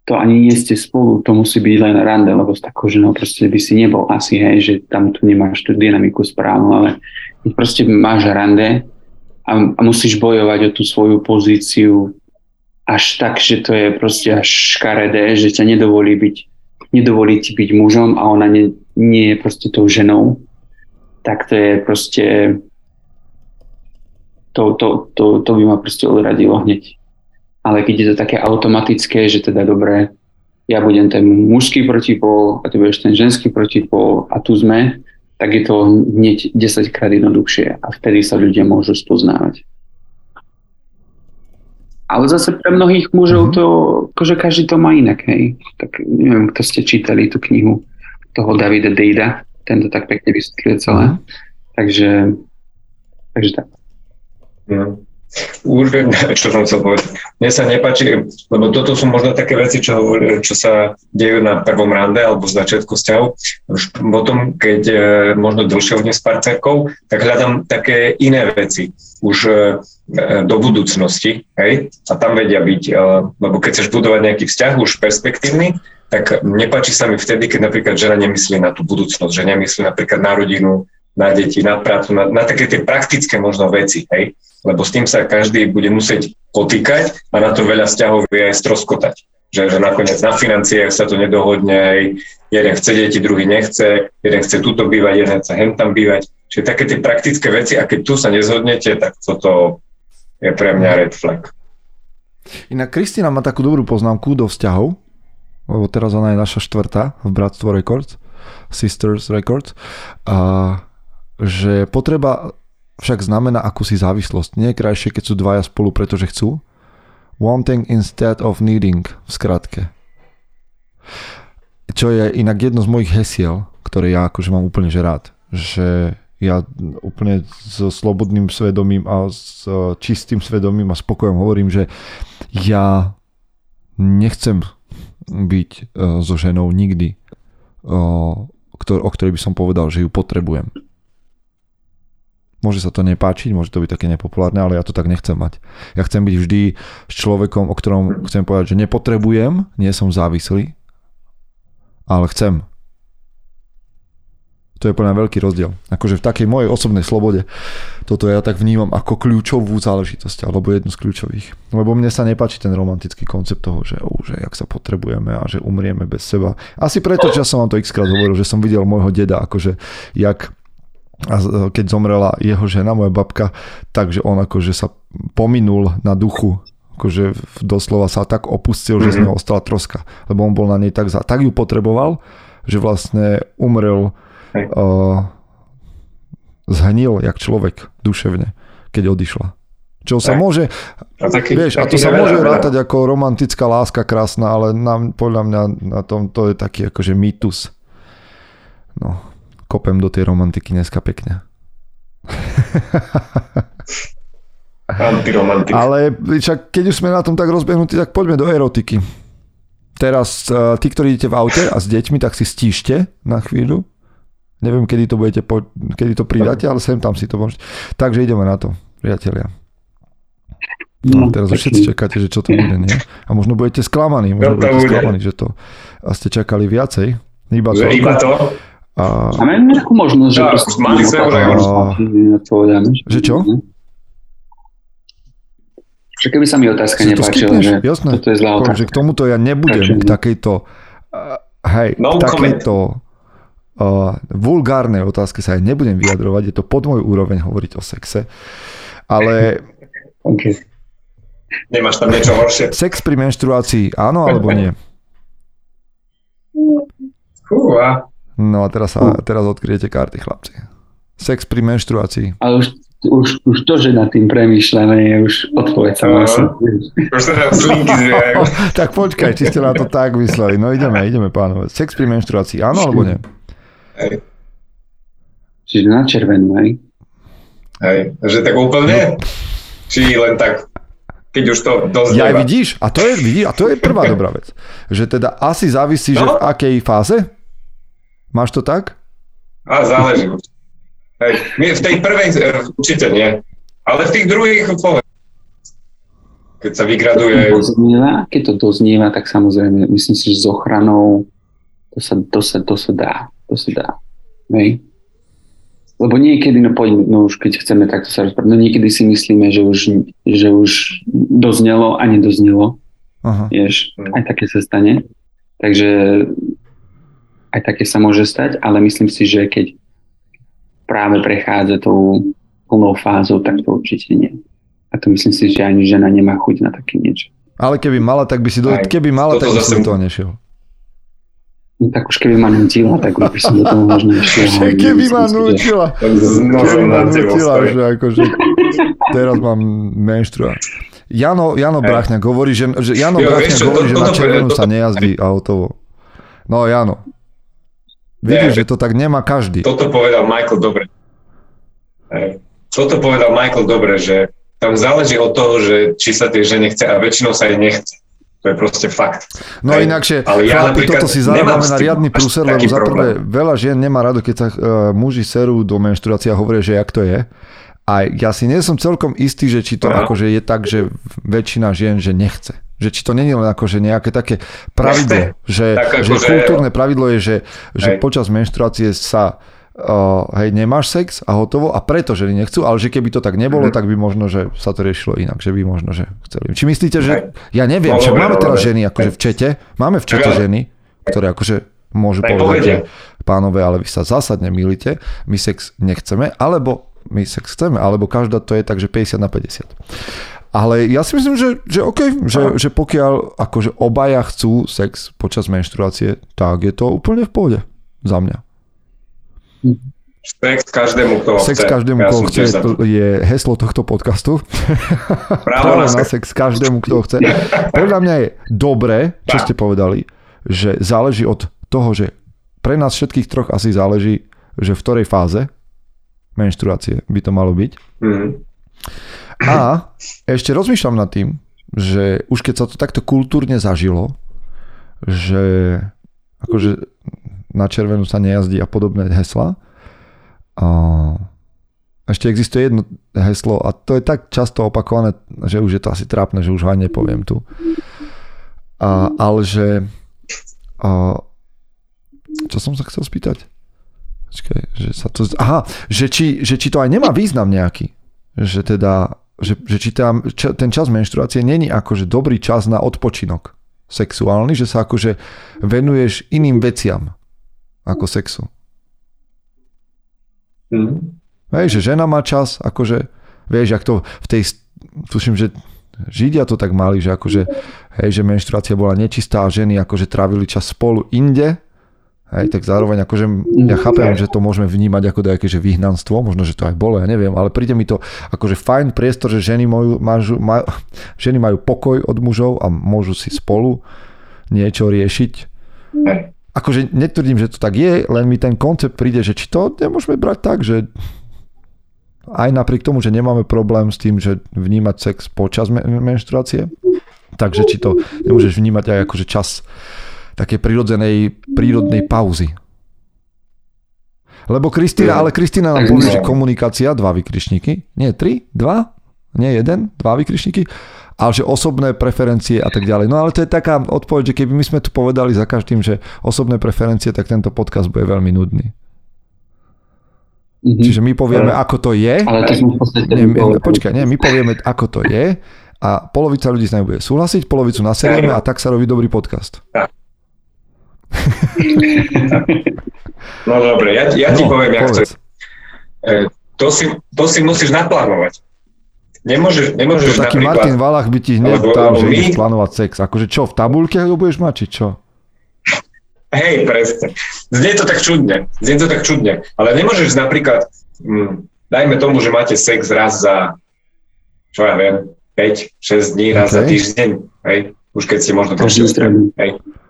to ani nie ste spolu, to musí byť len rande, lebo s takou ženou proste by si nebol asi, hej, že tam tu nemáš tú dynamiku správnu, ale proste máš rande a, a musíš bojovať o tú svoju pozíciu až tak, že to je proste až škaredé, že ťa nedovolí byť, nedovolí ti byť mužom a ona nie, nie je proste tou ženou, tak to je proste to, to, to, to by ma proste odradilo hneď. ale keď je to také automatické, že teda dobre, ja budem ten mužský protipol a ty budeš ten ženský protipol a tu sme, tak je to hneď 10 krát jednoduchšie a vtedy sa ľudia môžu spoznávať. Ale zase pre mnohých mužov mhm. to, akože každý to má inak, hej. Tak neviem, kto ste čítali tú knihu toho Davida Dejda, ten to tak pekne vysvetľuje celé. Uh-huh. Takže, takže tak. No. Už čo som chcel povedať. Mne sa nepáči, lebo toto sú možno také veci, čo, čo sa dejú na prvom rande alebo z začiatku vzťahu. Už potom, keď e, možno dlhšie hodne s partnerkou, tak hľadám také iné veci už e, do budúcnosti, hej? A tam vedia byť, e, lebo keď chceš budovať nejaký vzťah už perspektívny, tak nepáči sa mi vtedy, keď napríklad žena nemyslí na tú budúcnosť, že nemyslí napríklad na rodinu, na deti, na prácu, na, na také tie praktické možno veci, hej? Lebo s tým sa každý bude musieť potýkať a na to veľa vzťahov vie aj stroskotať. Že, že nakoniec na financiách sa to nedohodne, aj jeden chce deti, druhý nechce, jeden chce tuto bývať, jeden chce hen tam bývať. Čiže také tie praktické veci a keď tu sa nezhodnete, tak toto je pre mňa red flag. Inak Kristina má takú dobrú poznámku do vzťahov, lebo teraz ona je naša štvrtá v Bratstvo Records, Sisters Records, a že potreba však znamená akúsi závislosť. Nie je krajšie, keď sú dvaja spolu, pretože chcú? Wanting instead of needing, v skratke. Čo je inak jedno z mojich hesiel, ktoré ja akože mám úplne že rád. Že ja úplne so slobodným svedomím a s čistým svedomím a spokojom hovorím, že ja nechcem byť uh, so ženou nikdy, ktor- o ktorej by som povedal, že ju potrebujem. Môže sa to nepáčiť, môže to byť také nepopulárne, ale ja to tak nechcem mať. Ja chcem byť vždy s človekom, o ktorom chcem povedať, že nepotrebujem, nie som závislý, ale chcem. To je podľa veľký rozdiel. Akože v takej mojej osobnej slobode toto ja tak vnímam ako kľúčovú záležitosť, alebo jednu z kľúčových. Lebo mne sa nepáči ten romantický koncept toho, že, oh, že jak sa potrebujeme a že umrieme bez seba. Asi preto, že som vám to x krát hovoril, že som videl môjho deda, akože jak a keď zomrela jeho žena, moja babka, takže on akože sa pominul na duchu akože doslova sa tak opustil, že z mhm. neho ostala troska, lebo on bol na nej tak, za, tak ju potreboval, že vlastne umrel uh, zhnil jak človek duševne, keď odišla. Čo sa môže, a taký, vieš, taký a to sa môže rátať ako romantická láska krásna, ale nám, podľa mňa na tom to je taký akože mýtus. No, kopem do tej romantiky dneska pekne. Antiromantik. Ale však keď už sme na tom tak rozbehnutí, tak poďme do erotiky. Teraz uh, tí, ktorí idete v aute a s deťmi, tak si stíšte na chvíľu. Neviem, kedy to budete, po, kedy to pridáte, ale sem tam si to môžete. Takže ideme na to, priatelia. No, teraz už všetci čakáte, že čo to bude, nie? A možno budete sklamaní, možno no, budete sklamaní, že to a ste čakali viacej. Iba to. Iba to. A... Máme nejakú možnosť, že... Ja, mali sme Že čo? Že keby sa mi otázka nepáčila, že Jasné. toto je zlá otázka. Že k tomuto ja nebudem k takejto uh, hej, no takejto uh, vulgárnej otázke sa aj nebudem vyjadrovať, je to pod môj úroveň hovoriť o sexe, ale okay. Nemáš tam niečo horšie? Sex pri menštruácii, áno alebo nie? Fúha. No a teraz, sa, teraz odkryjete karty, chlapci. Sex pri menštruácii. Ale už, už, už to, že nad tým premýšľame, je už odpoveď sa vlastne. Už sa tam slinky Tak počkaj, či ste na to tak mysleli. No ideme, ideme pánové. Sex pri menštruácii, áno alebo nie? Hej. Čiže na červenú, hej? Hej, že tak úplne? No. Či len tak keď už to dosť Ja vidíš, a to je, vidíš, a to je prvá dobrá vec. Že teda asi závisí, no? že v akej fáze Máš to tak? A záleží. Hej. V tej prvej e, určite nie. Ale v tých druhých povedz. Keď sa vygraduje... Doznieva, keď to doznieva, tak samozrejme, myslím si, že s ochranou to sa, to sa, to sa dá. To sa dá. Hej. Lebo niekedy, no poďme, no už keď chceme takto sa rozprávať, no niekedy si myslíme, že už, že už doznelo a nedoznelo. Aha. Vieš, aj také sa stane. Takže aj také sa môže stať, ale myslím si, že keď práve prechádza tou plnou fázou, tak to určite nie. A to myslím si, že ani žena nemá chuť na také niečo. Ale keby mala, tak by si do, Aj, keby mala, tak by si do toho nešiel. No, tak už keby ma nutila, tak už by som do toho možno. Že keby ma nutila. Keby ma nutila, že akože teraz mám menštruáciu. Jano, Jano. Bráchňa hovorí, že, že Jano Jo, čo, hovorí, že na červenú sa nejazdí a hotovo. No Jano. Vidíš, že to tak nemá každý. Toto povedal Michael dobre. Toto povedal Michael dobre, že tam záleží od toho, že či sa tej žene chce a väčšinou sa jej nechce. To je proste fakt. No Hej. inakšie, Ale ja chlapi, toto si zarábame na riadny prúser, lebo za prvé, veľa žien nemá rado, keď sa uh, muži serú do menštruácie a hovoria, že jak to je. A ja si nie som celkom istý, že či to Aha. akože je tak, že väčšina žien, že nechce. Že či to není len akože nejaké také pravidlo, že, Tak že kultúrne pravidlo je, že, že Hej. počas menštruácie sa uh, hej, nemáš sex a hotovo a preto ženy nechcú, ale že keby to tak nebolo, Mhm. tak by možno, že sa to riešilo inak, že by možno, že chceli. Či myslíte, že, ja neviem, No, dobre, máme teraz ženy akože v čete, máme v čete ženy, ktoré akože môžu povedať, že pánové, ale vy sa zásadne milíte, my sex nechceme, alebo my sex chceme, alebo každá to je tak, že 50 na 50. Ale ja si myslím, že, že OK, že, že pokiaľ akože obaja chcú sex počas menštruácie, tak je to úplne v pohode za mňa. Sex každému, kto Sex chce. každému, Ja koho chce, je heslo tohto podcastu. Právo na sex. sex každému, kto chce. Podľa mňa je dobré, čo ste povedali, že záleží od toho, že pre nás všetkých troch asi záleží, že v ktorej fáze menštruácie by to malo byť. Mhm. A ešte rozmýšľam nad tým, že už keď sa to takto kultúrne zažilo, že akože na červenú sa nejazdí a podobné hesla. A ešte existuje jedno heslo a to je tak často opakované, že už je to asi trápne, že už ho aj nepoviem tu. A, ale že a, čo som sa chcel spýtať? Počkaj, že sa to... Aha, že či, že či to aj nemá význam nejaký. Že teda, že, že či tam, ča, ten čas menštruácie není akože dobrý čas na odpočinok sexuálny, že sa akože venuješ iným veciam ako sexu. Mhm. Hej, že žena má čas, akože, vieš, jak to v tej, tuším, že Židia to tak mali, že akože, hej, že menštruácia bola nečistá a ženy akože trávili čas spolu inde, hej, tak zároveň akože ja chápem, že to môžeme vnímať ako nejaké že vyhnanstvo, možno, že to aj bolo, ja neviem, ale príde mi to akože fajn priestor, že ženy majú, majú, majú, ženy majú pokoj od mužov a môžu si spolu niečo riešiť. Akože netvrdím, že to tak je, len mi ten koncept príde, že či to nemôžeme brať tak, že aj napriek tomu, že nemáme problém s tým, že vnímať sex počas men- menštruácie, takže či to nemôžeš vnímať aj akože čas také prirodzenej, prírodnej pauzy. Lebo Kristína, ale Kristína nám Tak povie, nie. že komunikácia, dva vykričníky, nie tri, dva, nie jeden, dva vykričníky, ale že osobné preferencie a tak ďalej. No ale to je taká odpoveď, že keby my sme tu povedali za každým, že osobné preferencie, tak tento podcast bude veľmi nudný. Mhm. Čiže my povieme, ako to je. Ale to som v podstate Nie, my, počkaj, nie, my povieme, ako to je a polovica ľudí s nami bude súhlasiť, polovicu naserieme a tak sa robí dobrý podcast. No dobre, ja, ja ti no, poviem, jak to, e, to, si, to si musíš naplánovať. Nemôžeš, To nemôžeš taký napríklad... Martin Valach by ti hneď Lebo- lebo že my- ideš plánovať sex. Akože čo, v tabulke ho budeš mať, či čo? Hej, presne. Znie to tak čudne. Znie to tak čudne. Ale nemôžeš napríklad, hm, dajme tomu, že máte sex raz za, čo ja viem, 5-6 dní, raz za OK. týždeň. Hej? Už keď ste možno Každý trošku stredu.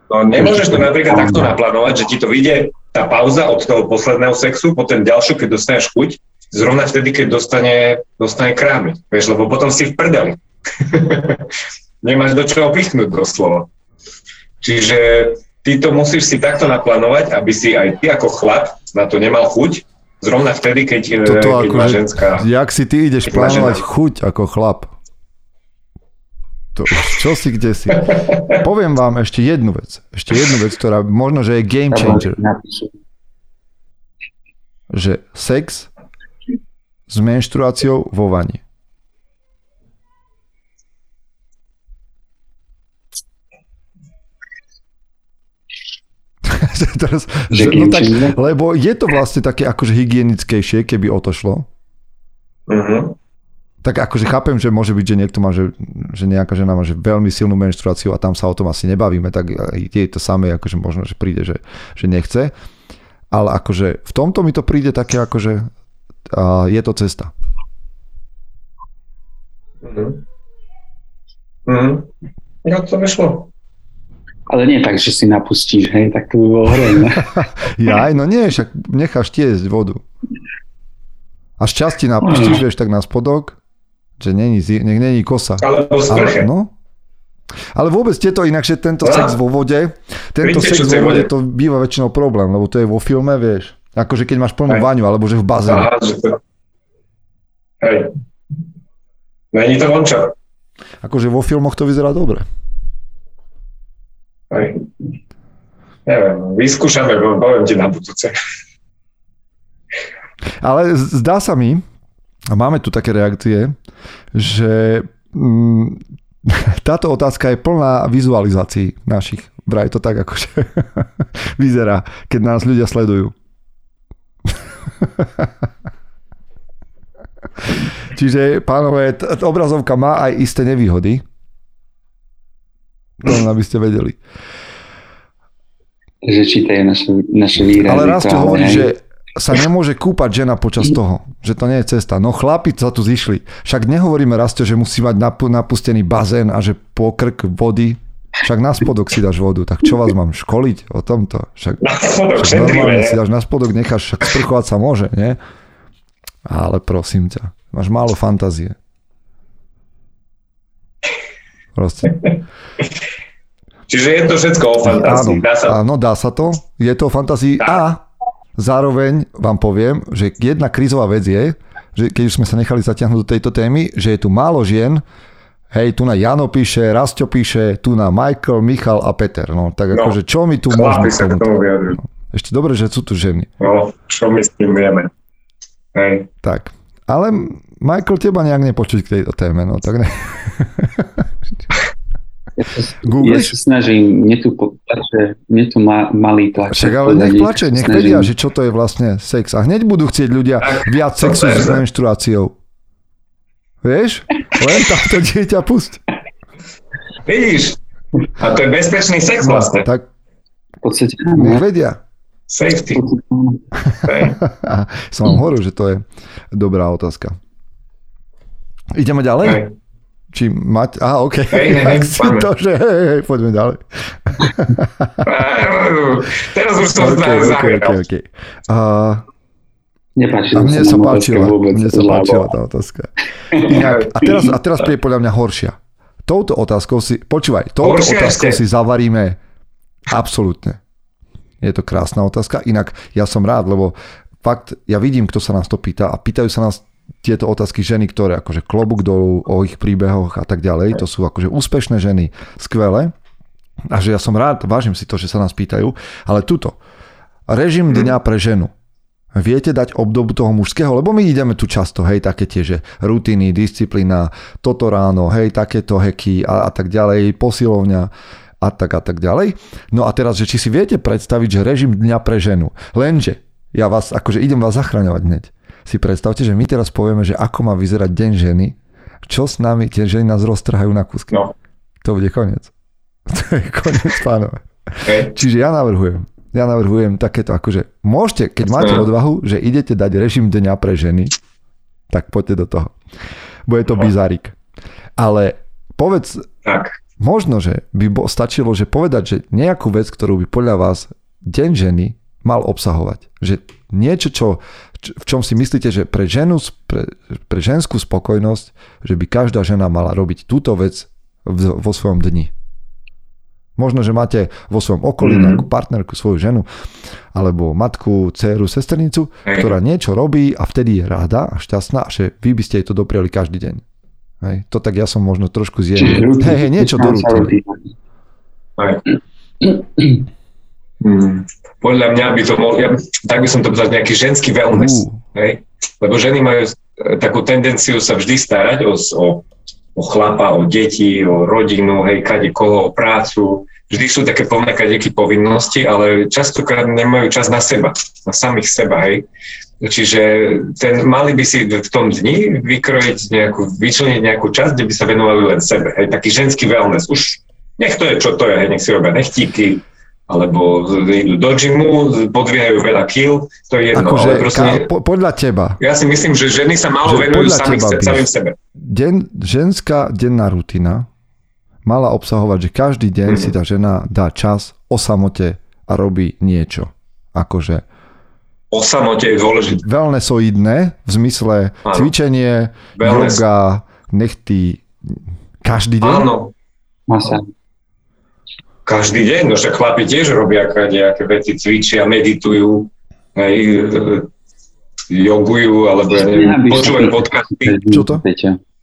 No nemôžeš to napríklad takto naplánovať, že ti to vyjde tá pauza od toho posledného sexu, potom ďalšiu, keď dostaneš chuť, zrovna vtedy, keď dostane, dostane krámy. Vieš, lebo potom si v prdeli. Nemáš do čoho pichnúť doslova. Čiže ty to musíš si takto naplánovať, aby si aj ty ako chlap na to nemal chuť, zrovna vtedy, keď, Toto keď má akože, ženská... jak si ty ideš plánovať chuť ako chlap? To, čo si, kde si? Poviem vám ešte jednu vec. Ešte jednu vec, ktorá možno, že je game changer. Že sex s menštruáciou vo vani. Teraz, Že no tak, lebo je to vlastne také akože hygienickejšie, keby o to šlo. Uh-huh. Tak akože chápem, že môže byť, že niekto má, že, že nejaká žena má že veľmi silnú menštruáciu a tam sa o tom asi nebavíme, tak je to samé, akože možno, že príde, že, že nechce. Ale akože v tomto mi to príde také, akože uh, je to cesta. Mhm. Mhm. Ja to vyšlo. Ale nie tak, že si napustíš, hej, tak to by bolo hrozné. ja aj, no nie, však necháš tiesť vodu. A z časti napustíš, vieš, tak na spodok že není, nech není kosa. Alebo sprche. no. Ale vôbec tieto inakšie, tento no. sex vo vode, tento sex vo vode, to býva väčšinou problém, lebo to je vo filme, vieš. Akože keď máš plnú Hej. vaňu, alebo že v bazéne. Aha, že to... Hej. Není to vonča. Akože vo filmoch to vyzerá dobre. Hej. Neviem, vyskúšame, poviem ti na budúce. Ale zdá sa mi, a máme tu také reakcie, že mm, táto otázka je plná vizualizácií našich. Vraj to tak akože vyzerá, keď nás ľudia sledujú. Čiže, pánové, t- obrazovka má aj isté nevýhody. To aby ste vedeli. Že čítajú naše, naše výrazy. Ale raz to hovorí, že sa nemôže kúpať žena počas toho, že to nie je cesta. No chlapi sa tu zišli. Však nehovoríme Rasto, že musí mať napustený bazén a že po krk vody. Však na spodok si dáš vodu. Tak čo vás mám školiť o tomto? Však, však normálne si dáš na spodok, necháš, však sprchovať sa môže, nie? Ale prosím ťa, máš málo fantázie. Proste. Čiže je to všetko o fantázii. Áno, dá sa... áno, dá sa to. Je to o fantázii a Zároveň vám poviem, že jedna krízová vec je, že keď už sme sa nechali zatiahnuť do tejto témy, že je tu málo žien, hej, tu na Jano píše, Rasto píše, tu na Michael, Michal a Peter. No, tak no, akože čo my tu môžeme k tomu? No, ešte dobre, že sú tu ženy. No, čo my s tým vieme. Hej. Tak, ale Michael, teba nejak nepočuť k tejto téme, no tak ne. Ja sa, ja sa snažím, mne tu plače, mne tu ma, malý plače. Však ale nech plače, nech vedia, že čo to je vlastne sex. A hneď budú chcieť ľudia viac sexu s menštruáciou. Vieš? Len takto dieťa pust. Vidíš? A to je bezpečný sex no, vlastne. tak v podstate, nech vedia. Safety. Som vám hovoril, že to je dobrá otázka. Ideme ďalej? Okay. Či mať... Aha, OK. Hej, hej, hej, si to, že hej, hej, poďme ďalej. Teraz už som okay, okay, okay, okay. Uh, Nepáči a mne sa páčila, mne sa páčila tá otázka. Inak, a, teraz, a teraz príde podľa mňa horšia. Touto otázkou si, počúvaj, touto horšia otázkou ešte. si zavaríme absolútne. Je to krásna otázka. Inak ja som rád, lebo fakt, ja vidím, kto sa nás to pýta a pýtajú sa nás tieto otázky ženy, ktoré akože klobúk dolu o ich príbehoch a tak ďalej, to sú akože úspešné ženy, skvelé. A že ja som rád, vážim si to, že sa nás pýtajú, ale tuto, režim dňa pre ženu. Viete dať obdobu toho mužského? Lebo my ideme tu často, hej, také tie, že rutiny, disciplína, toto ráno, hej, takéto heky a, a tak ďalej, posilovňa a tak a tak ďalej. No a teraz, že či si viete predstaviť, že režim dňa pre ženu. Lenže, ja vás, akože idem vás zachraňovať hneď si predstavte, že my teraz povieme, že ako má vyzerať deň ženy, čo s nami tie ženy nás roztrhajú na kúsky. No. To bude koniec. To je koniec, pánové. Okay. Čiže ja navrhujem, ja navrhujem takéto, akože môžete, keď máte odvahu, že idete dať režim dňa pre ženy, tak poďte do toho. Bude to bizarik. Ale povedz, tak. možno, že by bo, stačilo, že povedať, že nejakú vec, ktorú by podľa vás deň ženy mal obsahovať. Že niečo, čo v čom si myslíte, že pre, ženu, pre, pre ženskú spokojnosť, že by každá žena mala robiť túto vec v, vo svojom dni. Možno, že máte vo svojom okolí mm-hmm. nejakú partnerku, svoju ženu, alebo matku, dceru, sesternicu, hey. ktorá niečo robí a vtedy je ráda a šťastná, že vy by ste jej to dopriali každý deň. Hej. To tak ja som možno trošku zjemný. Hej, hej, niečo do rutiny. Hmm. Podľa mňa by to mohol, ja, tak by som to povedal, nejaký ženský wellness. Uh. Hej? Lebo ženy majú e, takú tendenciu sa vždy starať o, o, o chlapa, o deti, o rodinu, hej, kade koho, o prácu. Vždy sú také plné kadeky povinnosti, ale častokrát nemajú čas na seba, na samých seba, hej. Čiže ten, mali by si v tom dni vykrojiť nejakú, vyčleniť nejakú časť, kde by sa venovali len sebe. Hej, taký ženský wellness. Už nech to je, čo to je, hej, nech si robia nechtíky, alebo idú do gymu, podvíhajú veľa kill, to je jedno. Akože, ale proste, ka, po, podľa teba. Ja si myslím, že ženy sa málo venujú sami, samým sebe. Den, ženská denná rutina mala obsahovať, že každý deň mm. si tá žena dá čas o samote a robí niečo. Akože o samote je dôležité. Wellnessoidné, v zmysle Áno. cvičenie, Wellness. yoga, nechty, každý deň? Áno. Masa. Každý deň, no však chlapi tiež robia nejaké veci, cvičia, meditujú, aj, jogujú, alebo ja neviem, počúvajú podcasty. Čo to?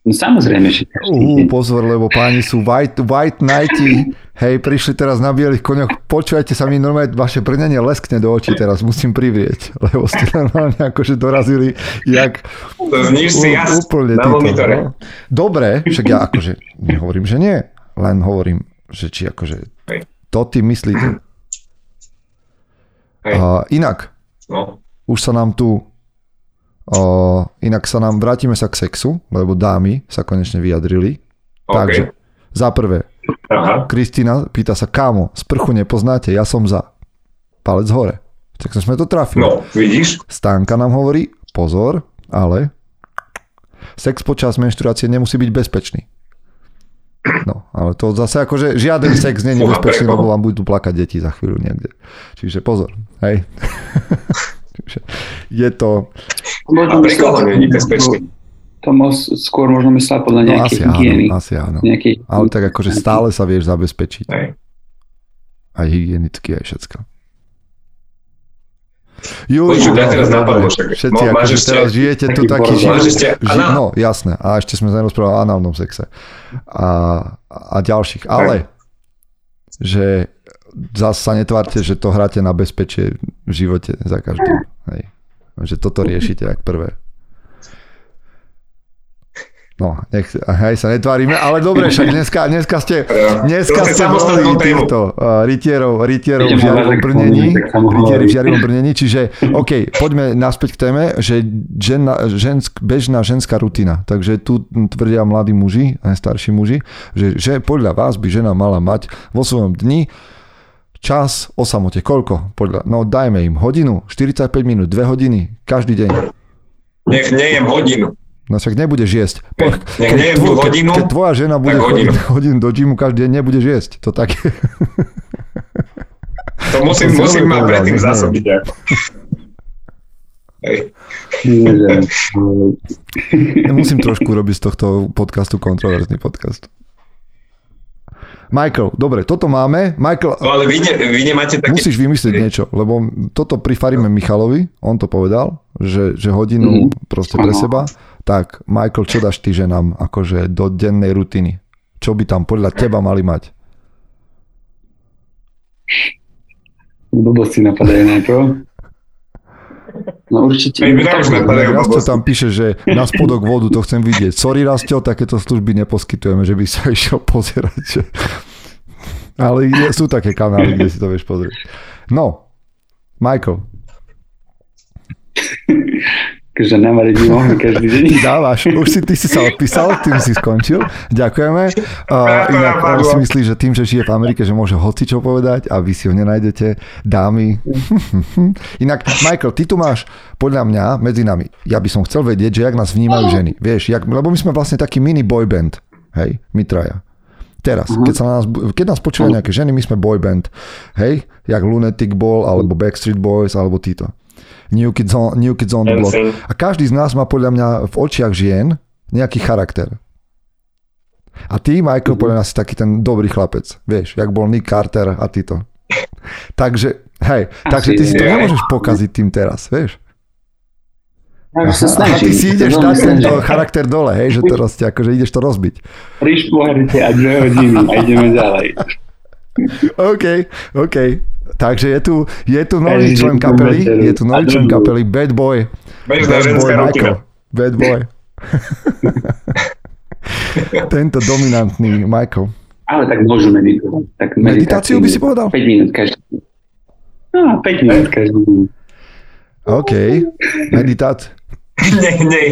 No samozrejme, že uh, pozor, lebo páni sú white, white nighty, hej, prišli teraz na bielých koňoch, počúvajte sa mi normálne, vaše brnenie leskne do očí teraz, musím privrieť, lebo ste normálne akože dorazili, jak... Zníš si jas úplne na monitore. No. Dobre, však ja akože nehovorím, že nie, len hovorím, že či akože hej. To ty myslíte. Hej. A inak, no. už sa nám tu O, inak sa nám, vrátime sa k sexu, lebo dámy sa konečne vyjadrili. Okay. Takže, za prvé, Kristýna pýta sa, kámo, sprchu nepoznáte, ja som za. Palec hore. Tak sme to trafili. No, vidíš? Stánka nám hovorí, pozor, ale sex počas menštruácie nemusí byť bezpečný. No, ale to zase akože žiaden sex není bezpečný, lebo vám budú plakať deti za chvíľu niekde. Čiže pozor, hej. je to... A pre koho nie je bezpečný? To skôr možno myslela podľa no, nejakej no, hygieny. Áno, asi áno. Nejaký... Ale tak akože stále sa vieš zabezpečiť. Aj, Aj hygienicky, aj všetko. Juj, Počuť, no, teraz napadlo, však. Všetci no, akože teraz žijete tu taký život. Ži, no, jasné. A ešte sme nerozprávali o análnom sexe. A, a ďalších. Ale, že zase sa netvárte, že to hráte na bezpečie v živote za každým. Hej. Že toto riešite ako prvé. No, nech, hej, sa netvárime, ale dobre, však dneska, dneska ste, dneska ste volili týchto uh, rytierov, rytierov v žiarivom brnení, rytieri v žiarivom brnení, čiže OK, poďme naspäť k téme, že žena, žensk, bežná ženská rutina, takže tu tvrdia mladí muži, aj starší muži, že, že podľa vás by žena mala mať vo svojom dni Čas o samote, koľko? Podľa, no dajme im hodinu, 45 minút, 2 hodiny, každý deň. Nech nejem hodinu. No však nebudeš jesť. Po, keď, nejem tvoj, hodinu, keď, keď tvoja žena bude hodinu. chodiť hodinu do gymu každý deň, nebudeš jesť. To tak je. To musím, to musím ma predtým zásobiť. Musím trošku robiť z tohto podcastu kontroverzný podcast. Michael, dobre, toto máme. Michael, no, ale vy, ne, vy nemáte také... Musíš vymyslieť niečo, lebo toto prifaríme Michalovi, on to povedal, že, že hodinu mm. proste pre seba. Tak, Michael, čo dáš ty ženám akože do dennej rutiny? Čo by tam podľa teba mali mať? Blbosti napadajú najprv. No určite. Rastio tam píše, že na spodok vodu to chcem vidieť. Sorry Rastio, takéto služby neposkytujeme, že by sa išiel pozerať. Ale sú také kanály, kde si to vieš pozrieť. No, Michael. že navariť by mohli každý deň. Dávaš, už si, ty si sa odpísal, tým si skončil. Ďakujeme. Uh, inak on si myslí, že tým, že žije v Amerike, že môže hoci čo povedať a vy si ho nenájdete. Dámy. inak, Michael, ty tu máš podľa mňa medzi nami. Ja by som chcel vedieť, že jak nás vnímajú ženy. Vieš, jak, lebo my sme vlastne taký mini boyband. Hej, my traja. Teraz, uh-huh. keď, sa nás, keď nás počúvajú nejaké ženy, my sme boyband. Hej, jak Lunatic Ball, alebo Backstreet Boys, alebo títo. New Kids on, New Kids on the Block. A každý z nás má podľa mňa v očiach žien nejaký charakter. A ty, Michael, mm-hmm. podľa mňa si taký ten dobrý chlapec. Vieš, jak bol Nick Carter a ty to. takže, hej, Asi takže ty si to nemôžeš pokaziť tým teraz, vieš. Ja sa snažím. A ty si ideš dať tento charakter dole, hej, že to roste, akože ideš to rozbiť. Prišpohajte a dve hodiny a ideme ďalej. OK, OK. Takže je tu, je tu nový člen kapely, je tu nový člen kapely, Bad Boy. Bad Boy Michael. Bad Boy. Tento dominantný Michael. Ale tak môžu meditovať. Tak meditáciu, meditáciu by si povedal? 5 minút každý. No, 5 minút každý. OK. Meditát. nie, nie.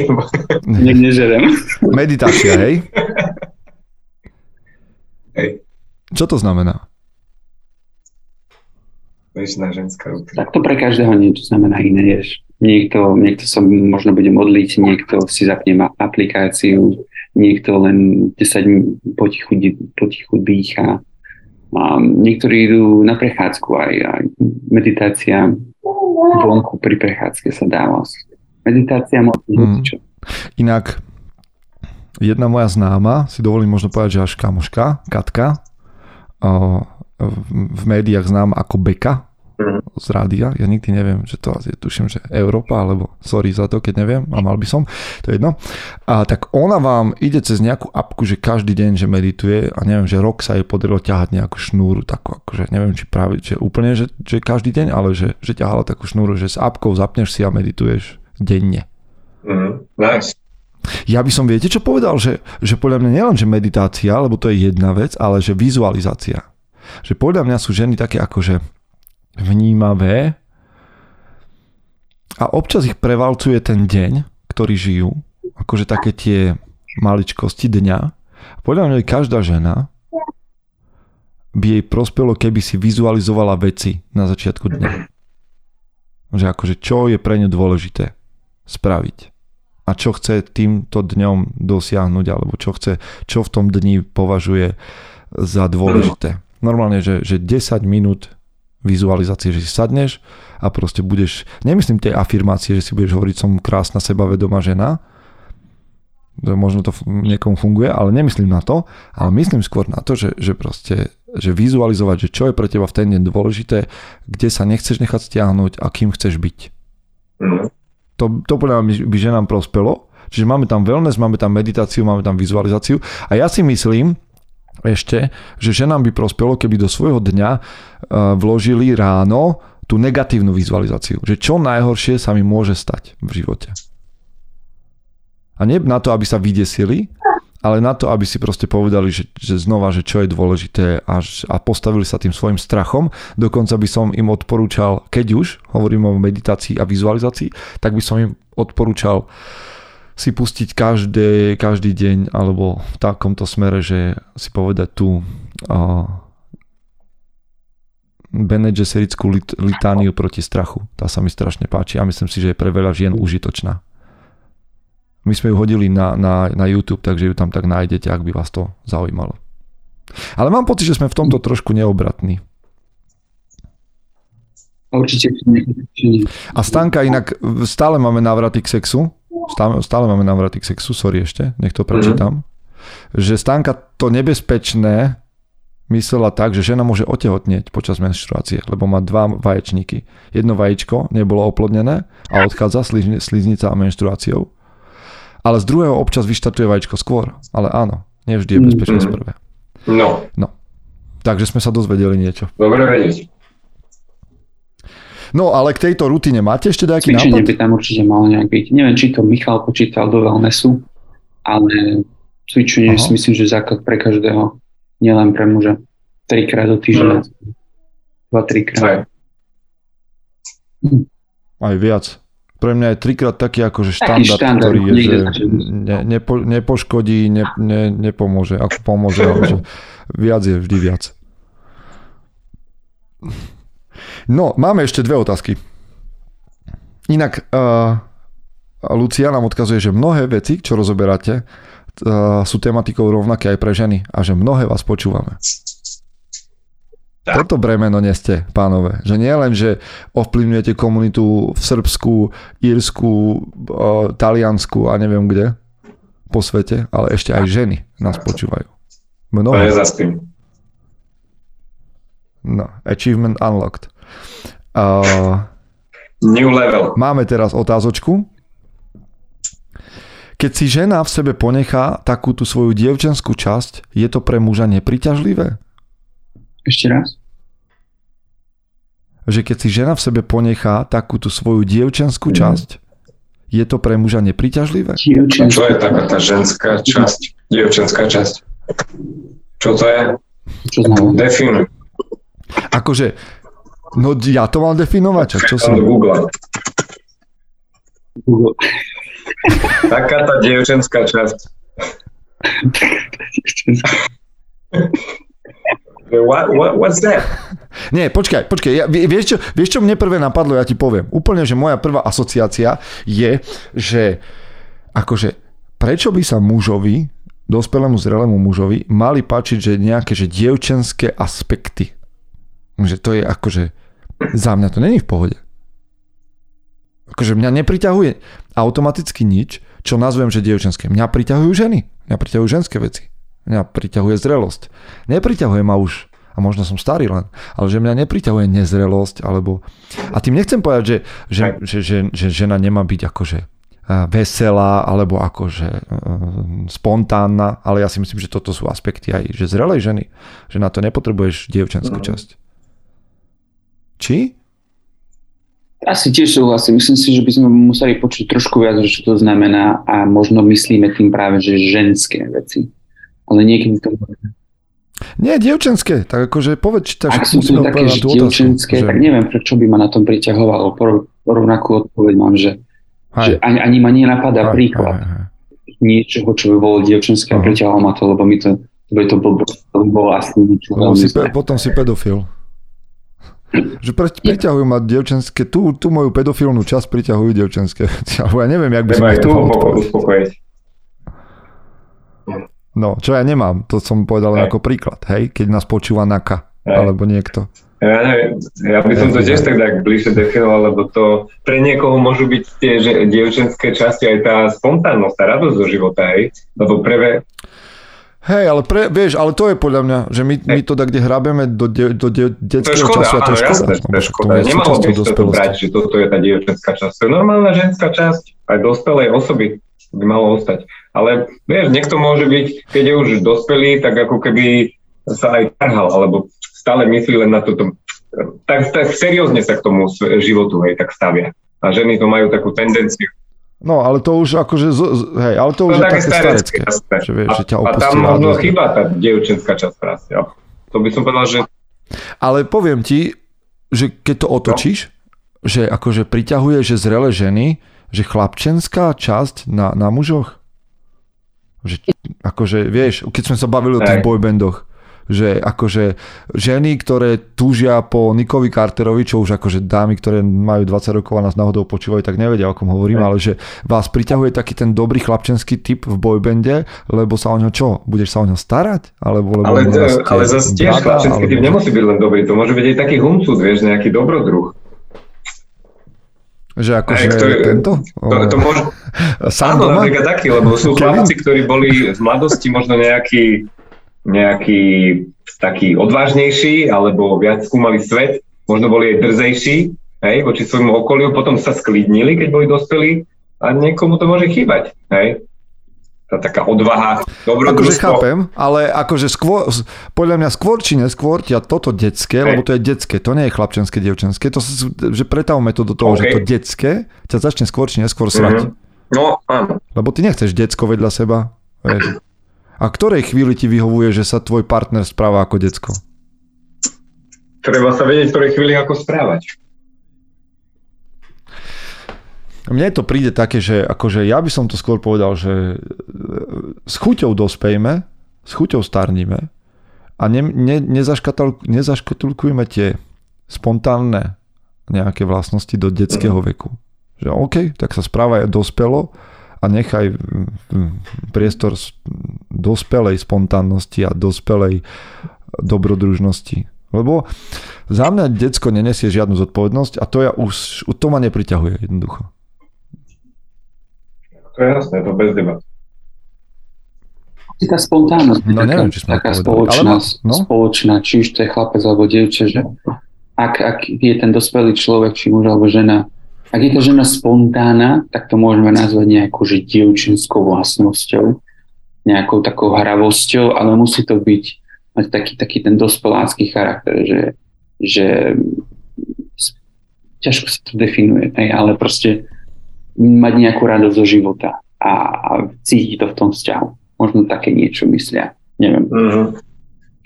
Ne, nežerem. Meditácia, hej? Hej, Čo to znamená? Bežná ženská rutina. Tak to pre každého niečo znamená iné, vieš. Niekto, niekto sa možno bude modliť, niekto si zapne aplikáciu, niekto len 10 min- potichu, potichu dýcha. A niektorí idú na prechádzku aj, aj meditácia vonku pri prechádzke sa dáva. Meditácia môže Mm. čo. Inak, jedna moja známa, si dovolím možno povedať, že až kamoška, Katka, o, v, médiách znám ako Beka Mhm. z rádia. Ja nikdy neviem, že to asi tuším, že Európa, alebo sorry za to, keď neviem, a mal by som, to je jedno. A tak ona vám ide cez nejakú apku, že každý deň, že medituje a neviem, že rok sa jej podarilo ťahať nejakú šnúru, takú akože neviem, či práve, že úplne, že, že každý deň, ale že, že ťahala takú šnúru, že s apkou zapneš si a medituješ denne. Mhm. Nice. Ja by som, viete čo povedal, že, že podľa mňa nielen, že meditácia, lebo to je jedna vec, ale že vizualizácia. Že podľa mňa sú ženy také akože vnímavé a občas ich prevalcuje ten deň, ktorý žijú, akože také tie maličkosti dňa. Podľa mňa každá žena by jej prospelo, keby si vizualizovala veci na začiatku dňa. Že akože čo je pre ňu dôležité spraviť a čo chce týmto dňom dosiahnuť, alebo čo chce, čo v tom dni považuje za dôležité. Normálne, že, že 10 minút vizualizácie, že si sadneš a proste budeš, nemyslím tie afirmácie, že si budeš hovoriť som krásna, sebavedomá žena, že možno to niekomu funguje, ale nemyslím na to, ale myslím skôr na to, že, že proste, že vizualizovať, že čo je pre teba v ten deň dôležité, kde sa nechceš nechať stiahnuť a kým chceš byť. Mhm. To, to podľa mňa by, by ženám prospelo. Čiže máme tam wellness, máme tam meditáciu, máme tam vizualizáciu. A ja si myslím ešte, že ženám by prospelo, keby do svojho dňa uh, vložili ráno tú negatívnu vizualizáciu. Že čo najhoršie sa mi môže stať v živote. A nie na to, aby sa vydesili, ale na to, aby si proste povedali, že, že znova, že čo je dôležité a, a postavili sa tým svojim strachom. Dokonca by som im odporúčal, keď už hovorím o meditácii a vizualizácii, tak by som im odporúčal si pustiť každé, každý deň alebo v takomto smere, že si povedať tú uh, Bene Gesseritskú lit, litániu proti strachu. Tá sa mi strašne páči a myslím si, že je pre veľa žien užitočná. My sme ju hodili na, na, na YouTube, takže ju tam tak nájdete, ak by vás to zaujímalo. Ale mám pocit, že sme v tomto trošku neobratní. Určite. A Stanka inak, stále máme návraty k sexu. Stále, stále máme návraty k sexu, sorry ešte, nech to prečítam. Že Stanka to nebezpečné myslela tak, že žena môže otehotnieť počas menštruácie, lebo má dva vaječníky. Jedno vajíčko nebolo oplodnené a odchádza slizn- sliznica a menštruáciou. Ale z druhého občas vyštartuje vajíčko skôr. Ale áno, nevždy je bezpečné z prvé. No, Takže sme sa dozvedeli niečo. dobre vedieť. No ale k tejto rutine máte ešte nejaký Cvičenie nápad? by tam určite malo nejak byť. Neviem, či to Michal počítal do wellnessu, ale cvičenie Aha. si myslím, že základ pre každého, nielen pre muža. Trikrát do týždňa. Dva, trikrát. Hej. Aj viac. Pre mňa je trikrát taký akože Taký štandard, štandard, ktorý je, že ne, nepo, nepoškodí, ne, ne, nepomôže, ako pomôže, ale že viac je vždy viac. No, máme ešte dve otázky. Inak, uh, Lucia nám odkazuje, že mnohé veci, čo rozoberáte, uh, sú tematikou rovnaké aj pre ženy a že mnohé vás počúvame. Tak. Toto bremeno neste, pánové. Že nie len, že ovplyvňujete komunitu v Srbsku, Írsku, uh, Taliansku a neviem kde po svete, ale ešte aj ženy nás počúvajú. To Mnohé. nezaspím. No, achievement unlocked. Uh, New level. máme teraz otázočku. Keď si žena v sebe ponechá takú tú svoju dievčenskú časť, je to pre muža nepriťažlivé? Ešte raz? Že keď si žena v sebe ponechá takú tú svoju dievčenskú časť, je to pre muža nepriťažlivé? A čo je taká tá ženská časť? Dievčenská časť? Čo to je? Čo? Definuj. Akože, no ja to mám definovať, čo som... Google. Google. Taká tá dievčenská časť. What, what, what's that? Nie, počkaj, počkaj. Ja, vieš, čo, vieš, čo mne prvé napadlo, ja ti poviem. Úplne, že moja prvá asociácia je, že akože prečo by sa mužovi, dospelému zrelému mužovi, mali páčiť, že nejaké že dievčenské aspekty. Že to je akože, za mňa to není v pohode. Akože mňa nepriťahuje automaticky nič, čo nazvem, že dievčenské. Mňa priťahujú ženy. Mňa priťahujú ženské veci. Mňa priťahuje zrelosť. Nepriťahuje ma už a možno som starý len, ale že mňa nepriťahuje nezrelosť, alebo... A tým nechcem povedať, že, že, že, že, že žena nemá byť akože veselá, alebo akože spontánna, ale ja si myslím, že toto sú aspekty aj že zrelej ženy, že na to nepotrebuješ dievčenskú mhm. časť. Či? Asi tiež súhlasím. Myslím si, že by sme museli počuť trošku viac, že čo to znamená a možno myslíme tým práve, že ženské veci. Ale niekedy to... Nie, dievčenské. Tak akože povedz, tak Ak sú to také že dievčenské, že... tak neviem, prečo by ma na tom priťahovalo. Rovnakú odpoveď mám, že, že ani, ani ma nenapadá hej, príklad hej, hej. niečoho, čo by bolo dievčenské a priťahovalo ma to, lebo mi to, to by to bolo, to by bolo asi niečo si, Potom si pedofil. Že pre, priťahujú ma dievčenské, tú, tú moju pedofilnú časť priťahujú dievčenské. Alebo ja neviem, jak by som to uspokojiť. No, čo ja nemám, to som povedal len ako príklad, hej, keď nás počúva Naka, hej. alebo niekto. Ja, neviem, ja by som to tiež tak, tak bližšie definoval, lebo to pre niekoho môžu byť tie že, dievčenské časti aj tá spontánnosť, tá radosť zo života, hej, lebo pre, Hej, ale pre, vieš, ale to je podľa mňa, že my, my to tak, kde hrabeme do, de, do de, detského to času a to je škoda. Jasné, to je škoda. Nemalo by to brať, že toto je tá dievčenská časť. To je normálna ženská časť aj dospelej osoby by malo ostať. Ale vieš, niekto môže byť, keď je už dospelý, tak ako keby sa aj trhal, alebo stále myslí len na toto. Tak, tak seriózne sa k tomu životu hej, tak stavia. A ženy to majú takú tendenciu No, ale to už akože, hej, ale to už to je také starecké. Že vieš, a, že ťa a tam možno chýba tá dievčenská časť práce. To by som povedal, že... Ale poviem ti, že keď to otočíš, no. že akože priťahuje, že zrelé ženy, že chlapčenská časť na, na mužoch. Že, akože, vieš, keď sme sa bavili o tých boybandoch, že akože ženy, ktoré túžia po Nikovi Carterovi, čo už akože dámy, ktoré majú 20 rokov a nás náhodou počúvajú, tak nevedia, o kom hovorím, ale že vás priťahuje taký ten dobrý chlapčenský typ v boybande, lebo sa o ňo čo? Budeš sa o ňo starať? Alebo, lebo ale, ale zase tiež chlapčenský typ nemusí byť len dobrý, to môže byť aj taký humcud, vieš, nejaký dobrodruh. Že akože to, tento? To, to môže... Sám Áno, napríklad taký, lebo sú chlapci, ktorí boli v mladosti možno nejaký nejaký taký odvážnejší alebo viac skúmali svet, možno boli aj drzejší hej, voči svojmu okoliu, potom sa sklidnili, keď boli dospelí a niekomu to môže chýbať. Hej. Tá taká odvaha, dobrodružstvo. Akože chápem, ale akože skôr, podľa mňa skôr či neskôr ťa toto detské, hej. lebo to je detské, to nie je chlapčenské, dievčenské, to, že pretavme to do toho, okay. že to detské ťa začne skôr či neskôr srať. Mm-hmm. No, áno. Lebo ty nechceš detsko vedľa seba. Vieš. A ktorej chvíli ti vyhovuje, že sa tvoj partner správa ako decko? Treba sa vedieť, v ktorej chvíli ako správať. Mne to príde také, že akože ja by som to skôr povedal, že e, s chuťou dospejme, s chuťou starníme a ne, ne, nezaškatulkujme tie spontánne nejaké vlastnosti do detského veku. Že OK, tak sa správaj dospelo, a nechaj priestor dospelej spontánnosti a dospelej dobrodružnosti. Lebo za mňa decko nenesie žiadnu zodpovednosť a to ja už, to ma nepriťahuje jednoducho. To je jasné, to bez debat. Tá spontánnosť no, taká, neviem, či taká spoločná, Ale, no? spoločná, či už to je chlapec alebo dievča, že ak, ak je ten dospelý človek, či muž alebo žena, ak je tá žena spontánna, tak to môžeme nazvať nejakou že dievčinskou vlastnosťou, nejakou takou hravosťou, ale musí to byť mať taký, taký ten dospelácky charakter, že, že ťažko sa to definuje, ale proste mať nejakú radosť zo života a, a cítiť to v tom vzťahu. Možno také niečo myslia. Neviem. Mm-hmm.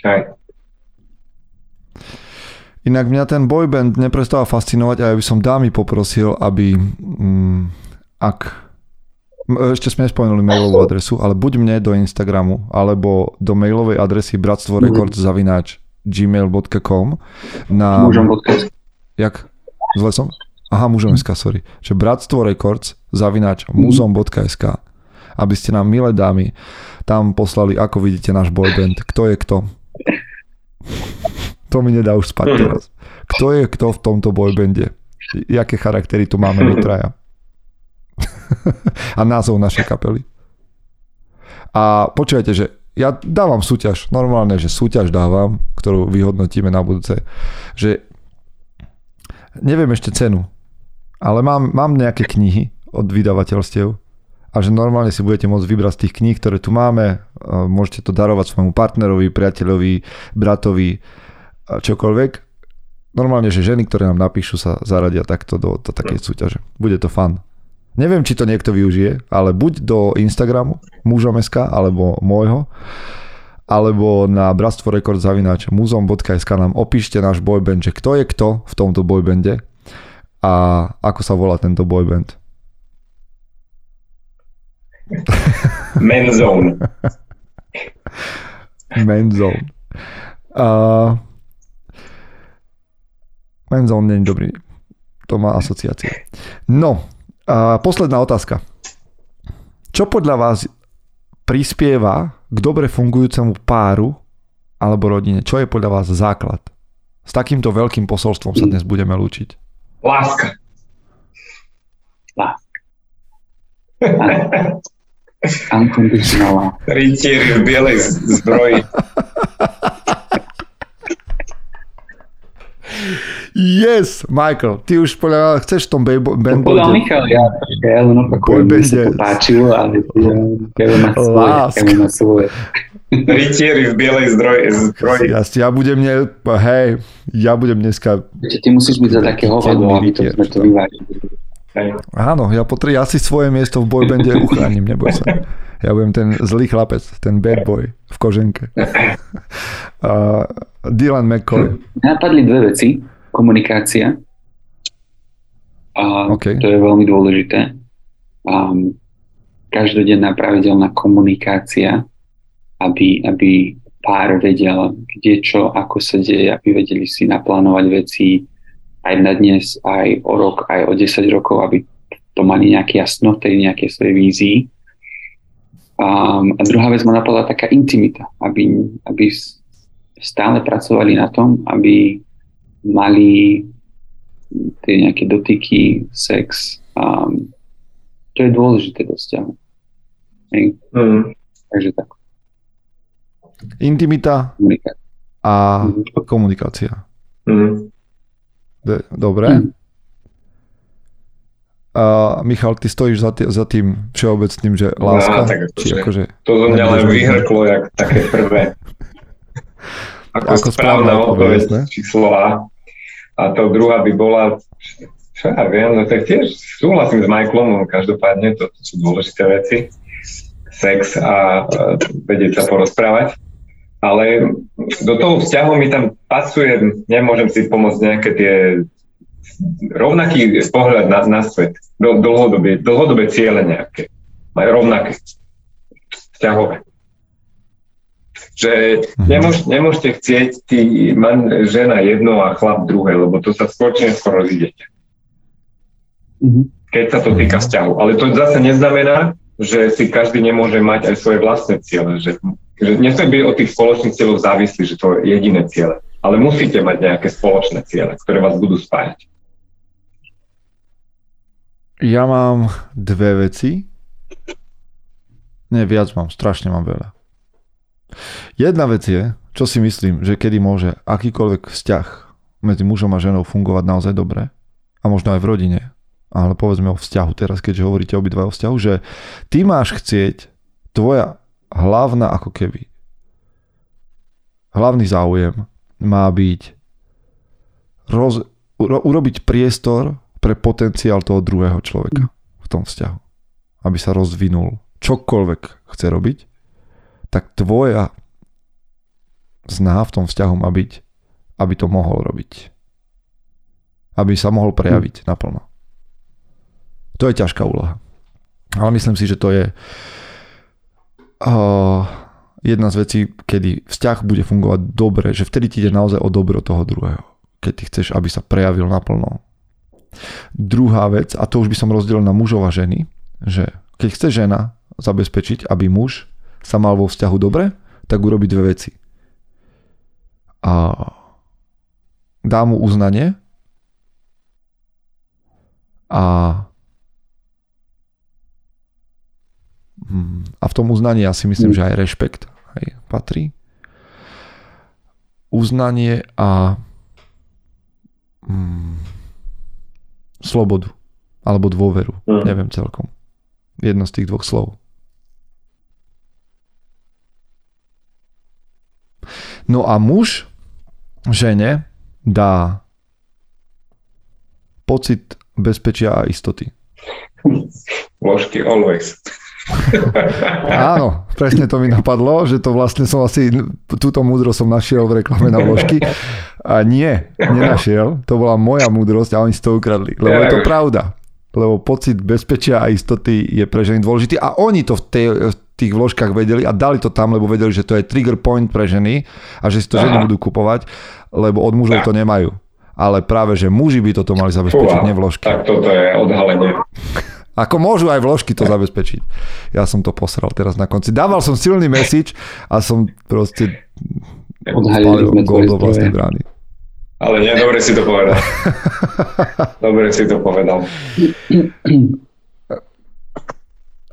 Okay. Inak mňa ten boyband neprestáva fascinovať a ja by som dámy poprosil, aby, mm, ak ešte sme nespomenuli mailovú adresu, ale buď mne do Instagramu, alebo do mailovej adresy bratstvorecords.zavináč gmail.com na... Mužom.sk Jak? Zle som? Aha, mužom.sk, sorry. Že bratstvo records zavináč muzom.sk aby ste nám, milé dámy, tam poslali, ako vidíte náš boyband, kto je kto. To mi nedá už spať teraz. Kto je kto v tomto boybande? Jaké charaktery tu máme my traja? a názov našej kapely. A počujete, že ja dávam súťaž, normálne, že súťaž dávam, ktorú vyhodnotíme na budúce, že neviem ešte cenu, ale mám, mám nejaké knihy od vydavateľstiev a že normálne si budete môcť vybrať z tých kníh, ktoré tu máme, môžete to darovať svojmu partnerovi, priateľovi, bratovi, čokoľvek. Normálne, že ženy, ktoré nám napíšu, sa zaradia takto do, do takej súťaže. Bude to fun. Neviem, či to niekto využije, ale buď do Instagramu mužom.sk alebo môjho, alebo na bratstvo rekord zavinač muzom.sk nám opíšte náš boyband, že kto je kto v tomto boybande a ako sa volá tento boyband. Menzone. Menzone. Uh, Menzone nie je dobrý. To má asociácie. No, a posledná otázka. Čo podľa vás prispieva k dobre fungujúcemu páru alebo rodine? Čo je podľa vás základ? S takýmto veľkým posolstvom sa dnes budeme lúčiť. Láska. Láska. Unconditional v bielej zbroji. Yes, Michael, ty už podľa chceš v tom band Podľa Michal, ja, ja len opakujem, mi sa to páčilo, ale ja má svoje, ja má svoje. Rytieri v bielej zdroji, zbroji. Ja, ja budem, ne, hej, ja budem dneska... Ty musíš byť za také hovado, aby to, sme to vyvážili. Áno, ja, potri, ja si svoje miesto v boybande uchránim, neboj sa. Ja budem ten zlý chlapec, ten bad boy v koženke. Uh, Dylan McCoy. Napadli dve veci. Komunikácia. A okay. To je veľmi dôležité. Um, každodenná pravidelná komunikácia, aby, aby pár vedel, kde čo, ako sa deje, aby vedeli si naplánovať veci, aj na dnes, aj o rok, aj o 10 rokov, aby to mali nejaké jasno v tej nejakej svojej vízii. Um, a druhá vec ma napadla taká intimita, aby, aby stále pracovali na tom, aby mali tie nejaké dotyky, sex. Um, to je dôležité do vzťahu. Mm. Takže tak. Intimita komunikácia. a komunikácia. Mm. Dobre. Mm. A Michal, ty stojíš za, tý, za tým všeobecným, že láska? No, tak akože, či akože, to zo mňa len vyhrklo, jak také prvé. Ako, ako správna odpoveď číslo A. A to druhá by bola, čo ja viem, no tak tiež súhlasím s Michaelom, každopádne to, to sú dôležité veci. Sex a, a vedieť sa porozprávať ale do toho vzťahu mi tam pasuje, nemôžem si pomôcť nejaké tie rovnaký pohľad na, na svet, do, dlhodobé, dlhodobé ciele nejaké, majú rovnaké, vzťahové. Že mhm. nemôž, nemôžete chcieť ty man, žena jedno a chlap druhé, lebo to sa skôr či neskôr rozídete. Mm-hmm. Keď sa to týka vzťahu. Ale to zase neznamená, že si každý nemôže mať aj svoje vlastné ciele, že že nesmie byť od tých spoločných cieľov závislí, že to je jediné ciele. Ale musíte mať nejaké spoločné ciele, ktoré vás budú spájať. Ja mám dve veci. Nie, viac mám, strašne mám veľa. Jedna vec je, čo si myslím, že kedy môže akýkoľvek vzťah medzi mužom a ženou fungovať naozaj dobre, a možno aj v rodine, ale povedzme o vzťahu teraz, keďže hovoríte obidva o vzťahu, že ty máš chcieť, tvoja hlavná ako keby hlavný záujem má byť roz, uro, urobiť priestor pre potenciál toho druhého človeka v tom vzťahu. Aby sa rozvinul čokoľvek chce robiť, tak tvoja zná v tom vzťahu má byť, aby to mohol robiť. Aby sa mohol prejaviť hm. naplno. To je ťažká úloha. Ale myslím si, že to je jedna z vecí, kedy vzťah bude fungovať dobre, že vtedy ti ide naozaj o dobro toho druhého. Keď ty chceš, aby sa prejavil naplno. Druhá vec, a to už by som rozdelil na mužov a ženy, že keď chce žena zabezpečiť, aby muž sa mal vo vzťahu dobre, tak urobí dve veci. A dá mu uznanie a a v tom uznaní ja si myslím, že aj rešpekt aj patrí. Uznanie a mm, slobodu alebo dôveru. Mm. Neviem celkom. Jedno z tých dvoch slov. No a muž žene dá pocit bezpečia a istoty. Ložky always. Áno, presne to mi napadlo, že to vlastne som asi, túto múdrosť som našiel v reklame na vložky. A nie, nenašiel. To bola moja múdrosť a oni si to ukradli. Lebo je to pravda. Lebo pocit bezpečia a istoty je pre ženy dôležitý a oni to v, tej, v tých vložkách vedeli a dali to tam, lebo vedeli, že to je trigger point pre ženy a že si to Aha. ženy budú kupovať, lebo od mužov to nemajú. Ale práve, že muži by toto mali zabezpečiť, nie vložky. Tak toto je odhalenie. Ako môžu aj vložky to zabezpečiť. Ja som to posral teraz na konci. Dával som silný message a som proste spálil gol do vlastnej brány. Ale nie, dobre si to povedal. dobre si to povedal.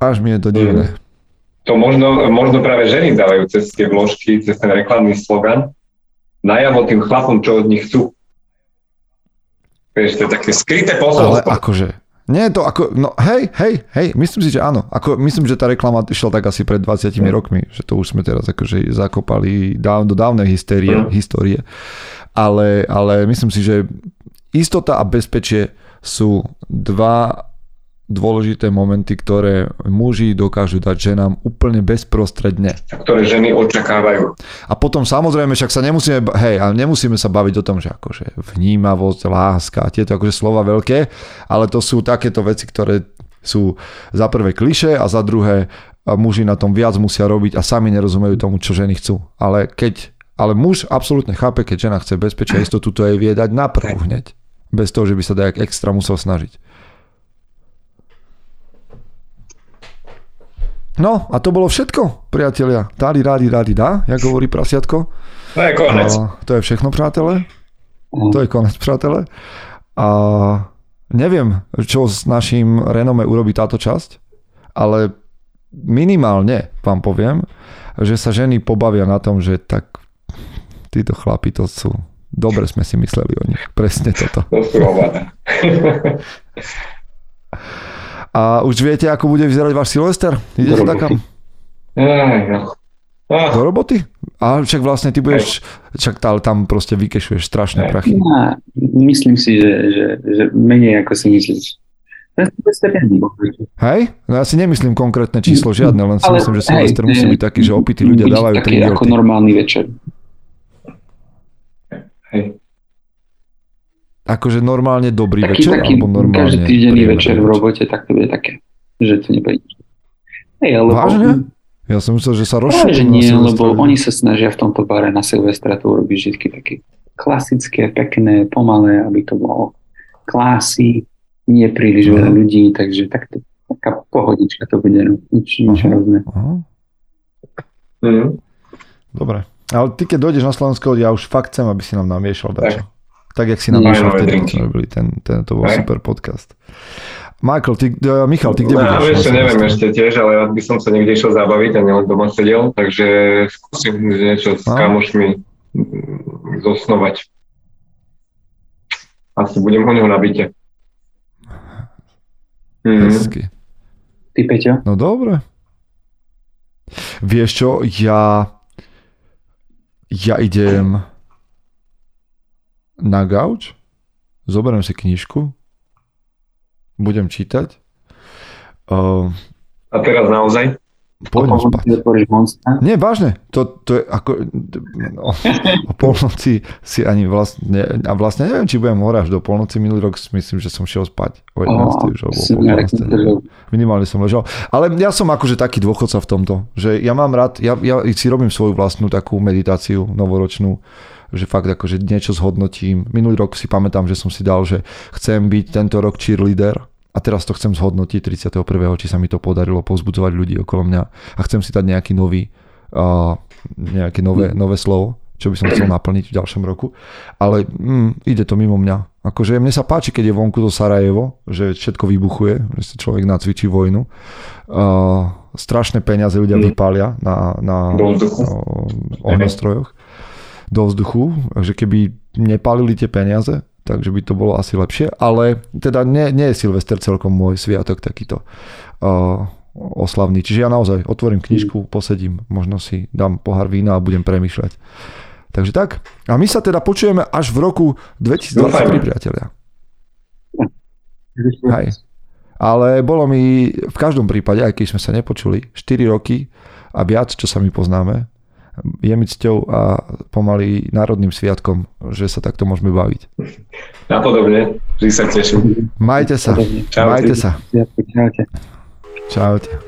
Až mi je to divné. To možno, možno práve ženy dávajú cez tie vložky, cez ten reklamný slogan najavo tým chlapom, čo od nich chcú. Vieš, to je také skryté posolstvo. Ale akože, nie je to ako, no hej, hej, hej, myslím si, že áno. Ako, myslím, že tá reklama išla tak asi pred 20 mm. rokmi, že to už sme teraz akože zakopali dáv, do dávnej hysterie, mm. histórie. Ale, ale myslím si, že istota a bezpečie sú dva dôležité momenty, ktoré muži dokážu dať ženám úplne bezprostredne. Ktoré ženy očakávajú. A potom samozrejme, však sa nemusíme, hej, ale nemusíme sa baviť o tom, že akože vnímavosť, láska, tieto akože slova veľké, ale to sú takéto veci, ktoré sú za prvé kliše a za druhé muži na tom viac musia robiť a sami nerozumejú tomu, čo ženy chcú. Ale keď ale muž absolútne chápe, keď žena chce bezpečia istotu, to jej vie dať na prvú hneď. Bez toho, že by sa dajak extra musel snažiť. No a to bolo všetko, priatelia. Dáli, rádi, rádi, dá, jak hovorí prasiatko. To je konec. A to je všechno, přátelé. To je konec, přátelé. A neviem, čo s našim renome urobí táto časť, ale minimálne vám poviem, že sa ženy pobavia na tom, že tak títo chlapi to sú dobre sme si mysleli o nich. Presne toto. To sú A už viete, ako bude vyzerať váš Silvester? Idete tak kam? Do roboty? A však vlastne ty budeš, však tam proste vykešuješ strašné prachy. Ja, myslím si, že, že, že menej ako si myslíš. Hej? No ja si nemyslím konkrétne číslo žiadne, len si Ale, myslím, že Silvester musí byť taký, že opití ľudia dávajú 3 ako normálny večer. Hej akože normálne dobrý taký, večer? Taký, alebo normálne každý týždenný večer v robote, tak to bude také, že to nebude. Hej, ale Vážne? Ja som myslel, že sa rozšíri. že nie, lebo oni sa snažia v tomto bare na Silvestra to urobiť vždy také klasické, pekné, pomalé, aby to bolo klasy, nie príliš veľa ľudí, takže takto, taká pohodička to bude, no, nič, nič hrozné. Mhm. Dobre. Ale ty, keď dojdeš na Slovensko, ja už fakt chcem, aby si nám namiešal dačo. Tak, jak si nám vyšiel vtedy, robili ten, ten, to bol Aj. super podcast. Michael, ty, uh, Michal, ty kde no, budeš? Ešte neviem ešte tiež, ale rád by som sa niekde išiel zabaviť a nielen doma sedel, takže skúsim niečo s a? kamošmi mm, zosnovať. Asi budem ho neho nabite. Mm-hmm. Ty, Peťo? No dobre. Vieš čo, ja ja idem na gauč, zoberiem si knižku, budem čítať. Uh, A teraz naozaj? Pôjdem spať. Nie, vážne. To, to je ako... No, o polnoci si ani vlastne... A vlastne neviem, či budem horať až do polnoci. Minulý rok si myslím, že som šiel spať o 11. už, alebo o nejak 12. vydržal. Minimálne som ležal. Ale ja som akože taký dôchodca v tomto, že ja mám rád, ja, ja si robím svoju vlastnú takú meditáciu novoročnú, že fakt akože niečo zhodnotím. Minulý rok si pamätám, že som si dal, že chcem byť tento rok cheerleader a teraz to chcem zhodnotiť 31. či sa mi to podarilo povzbudzovať ľudí okolo mňa a chcem si dať nejaký nový, uh, nejaké nové, nové slovo, čo by som chcel naplniť v ďalšom roku. Ale mm, ide to mimo mňa. Akože mne sa páči, keď je vonku to Sarajevo, že všetko vybuchuje, že si človek nacvičí vojnu. Uh, strašné peniaze ľudia vypália na, na uh, ohňostrojoch do vzduchu, že keby nepálili tie peniaze, takže by to bolo asi lepšie, ale teda nie, nie je Silvester celkom môj sviatok takýto uh, oslavný. Čiže ja naozaj otvorím knižku, posedím, možno si dám pohár vína a budem premýšľať. Takže tak. A my sa teda počujeme až v roku 2023, Dúfajme. priatelia. Hej. Ale bolo mi v každom prípade, aj keď sme sa nepočuli, 4 roky a viac, čo sa my poznáme, je mi cťou a pomaly národným sviatkom, že sa takto môžeme baviť. Napodobne, vždy sa teším. Majte sa. Čaute. Majte sa. Čaute. Čaute.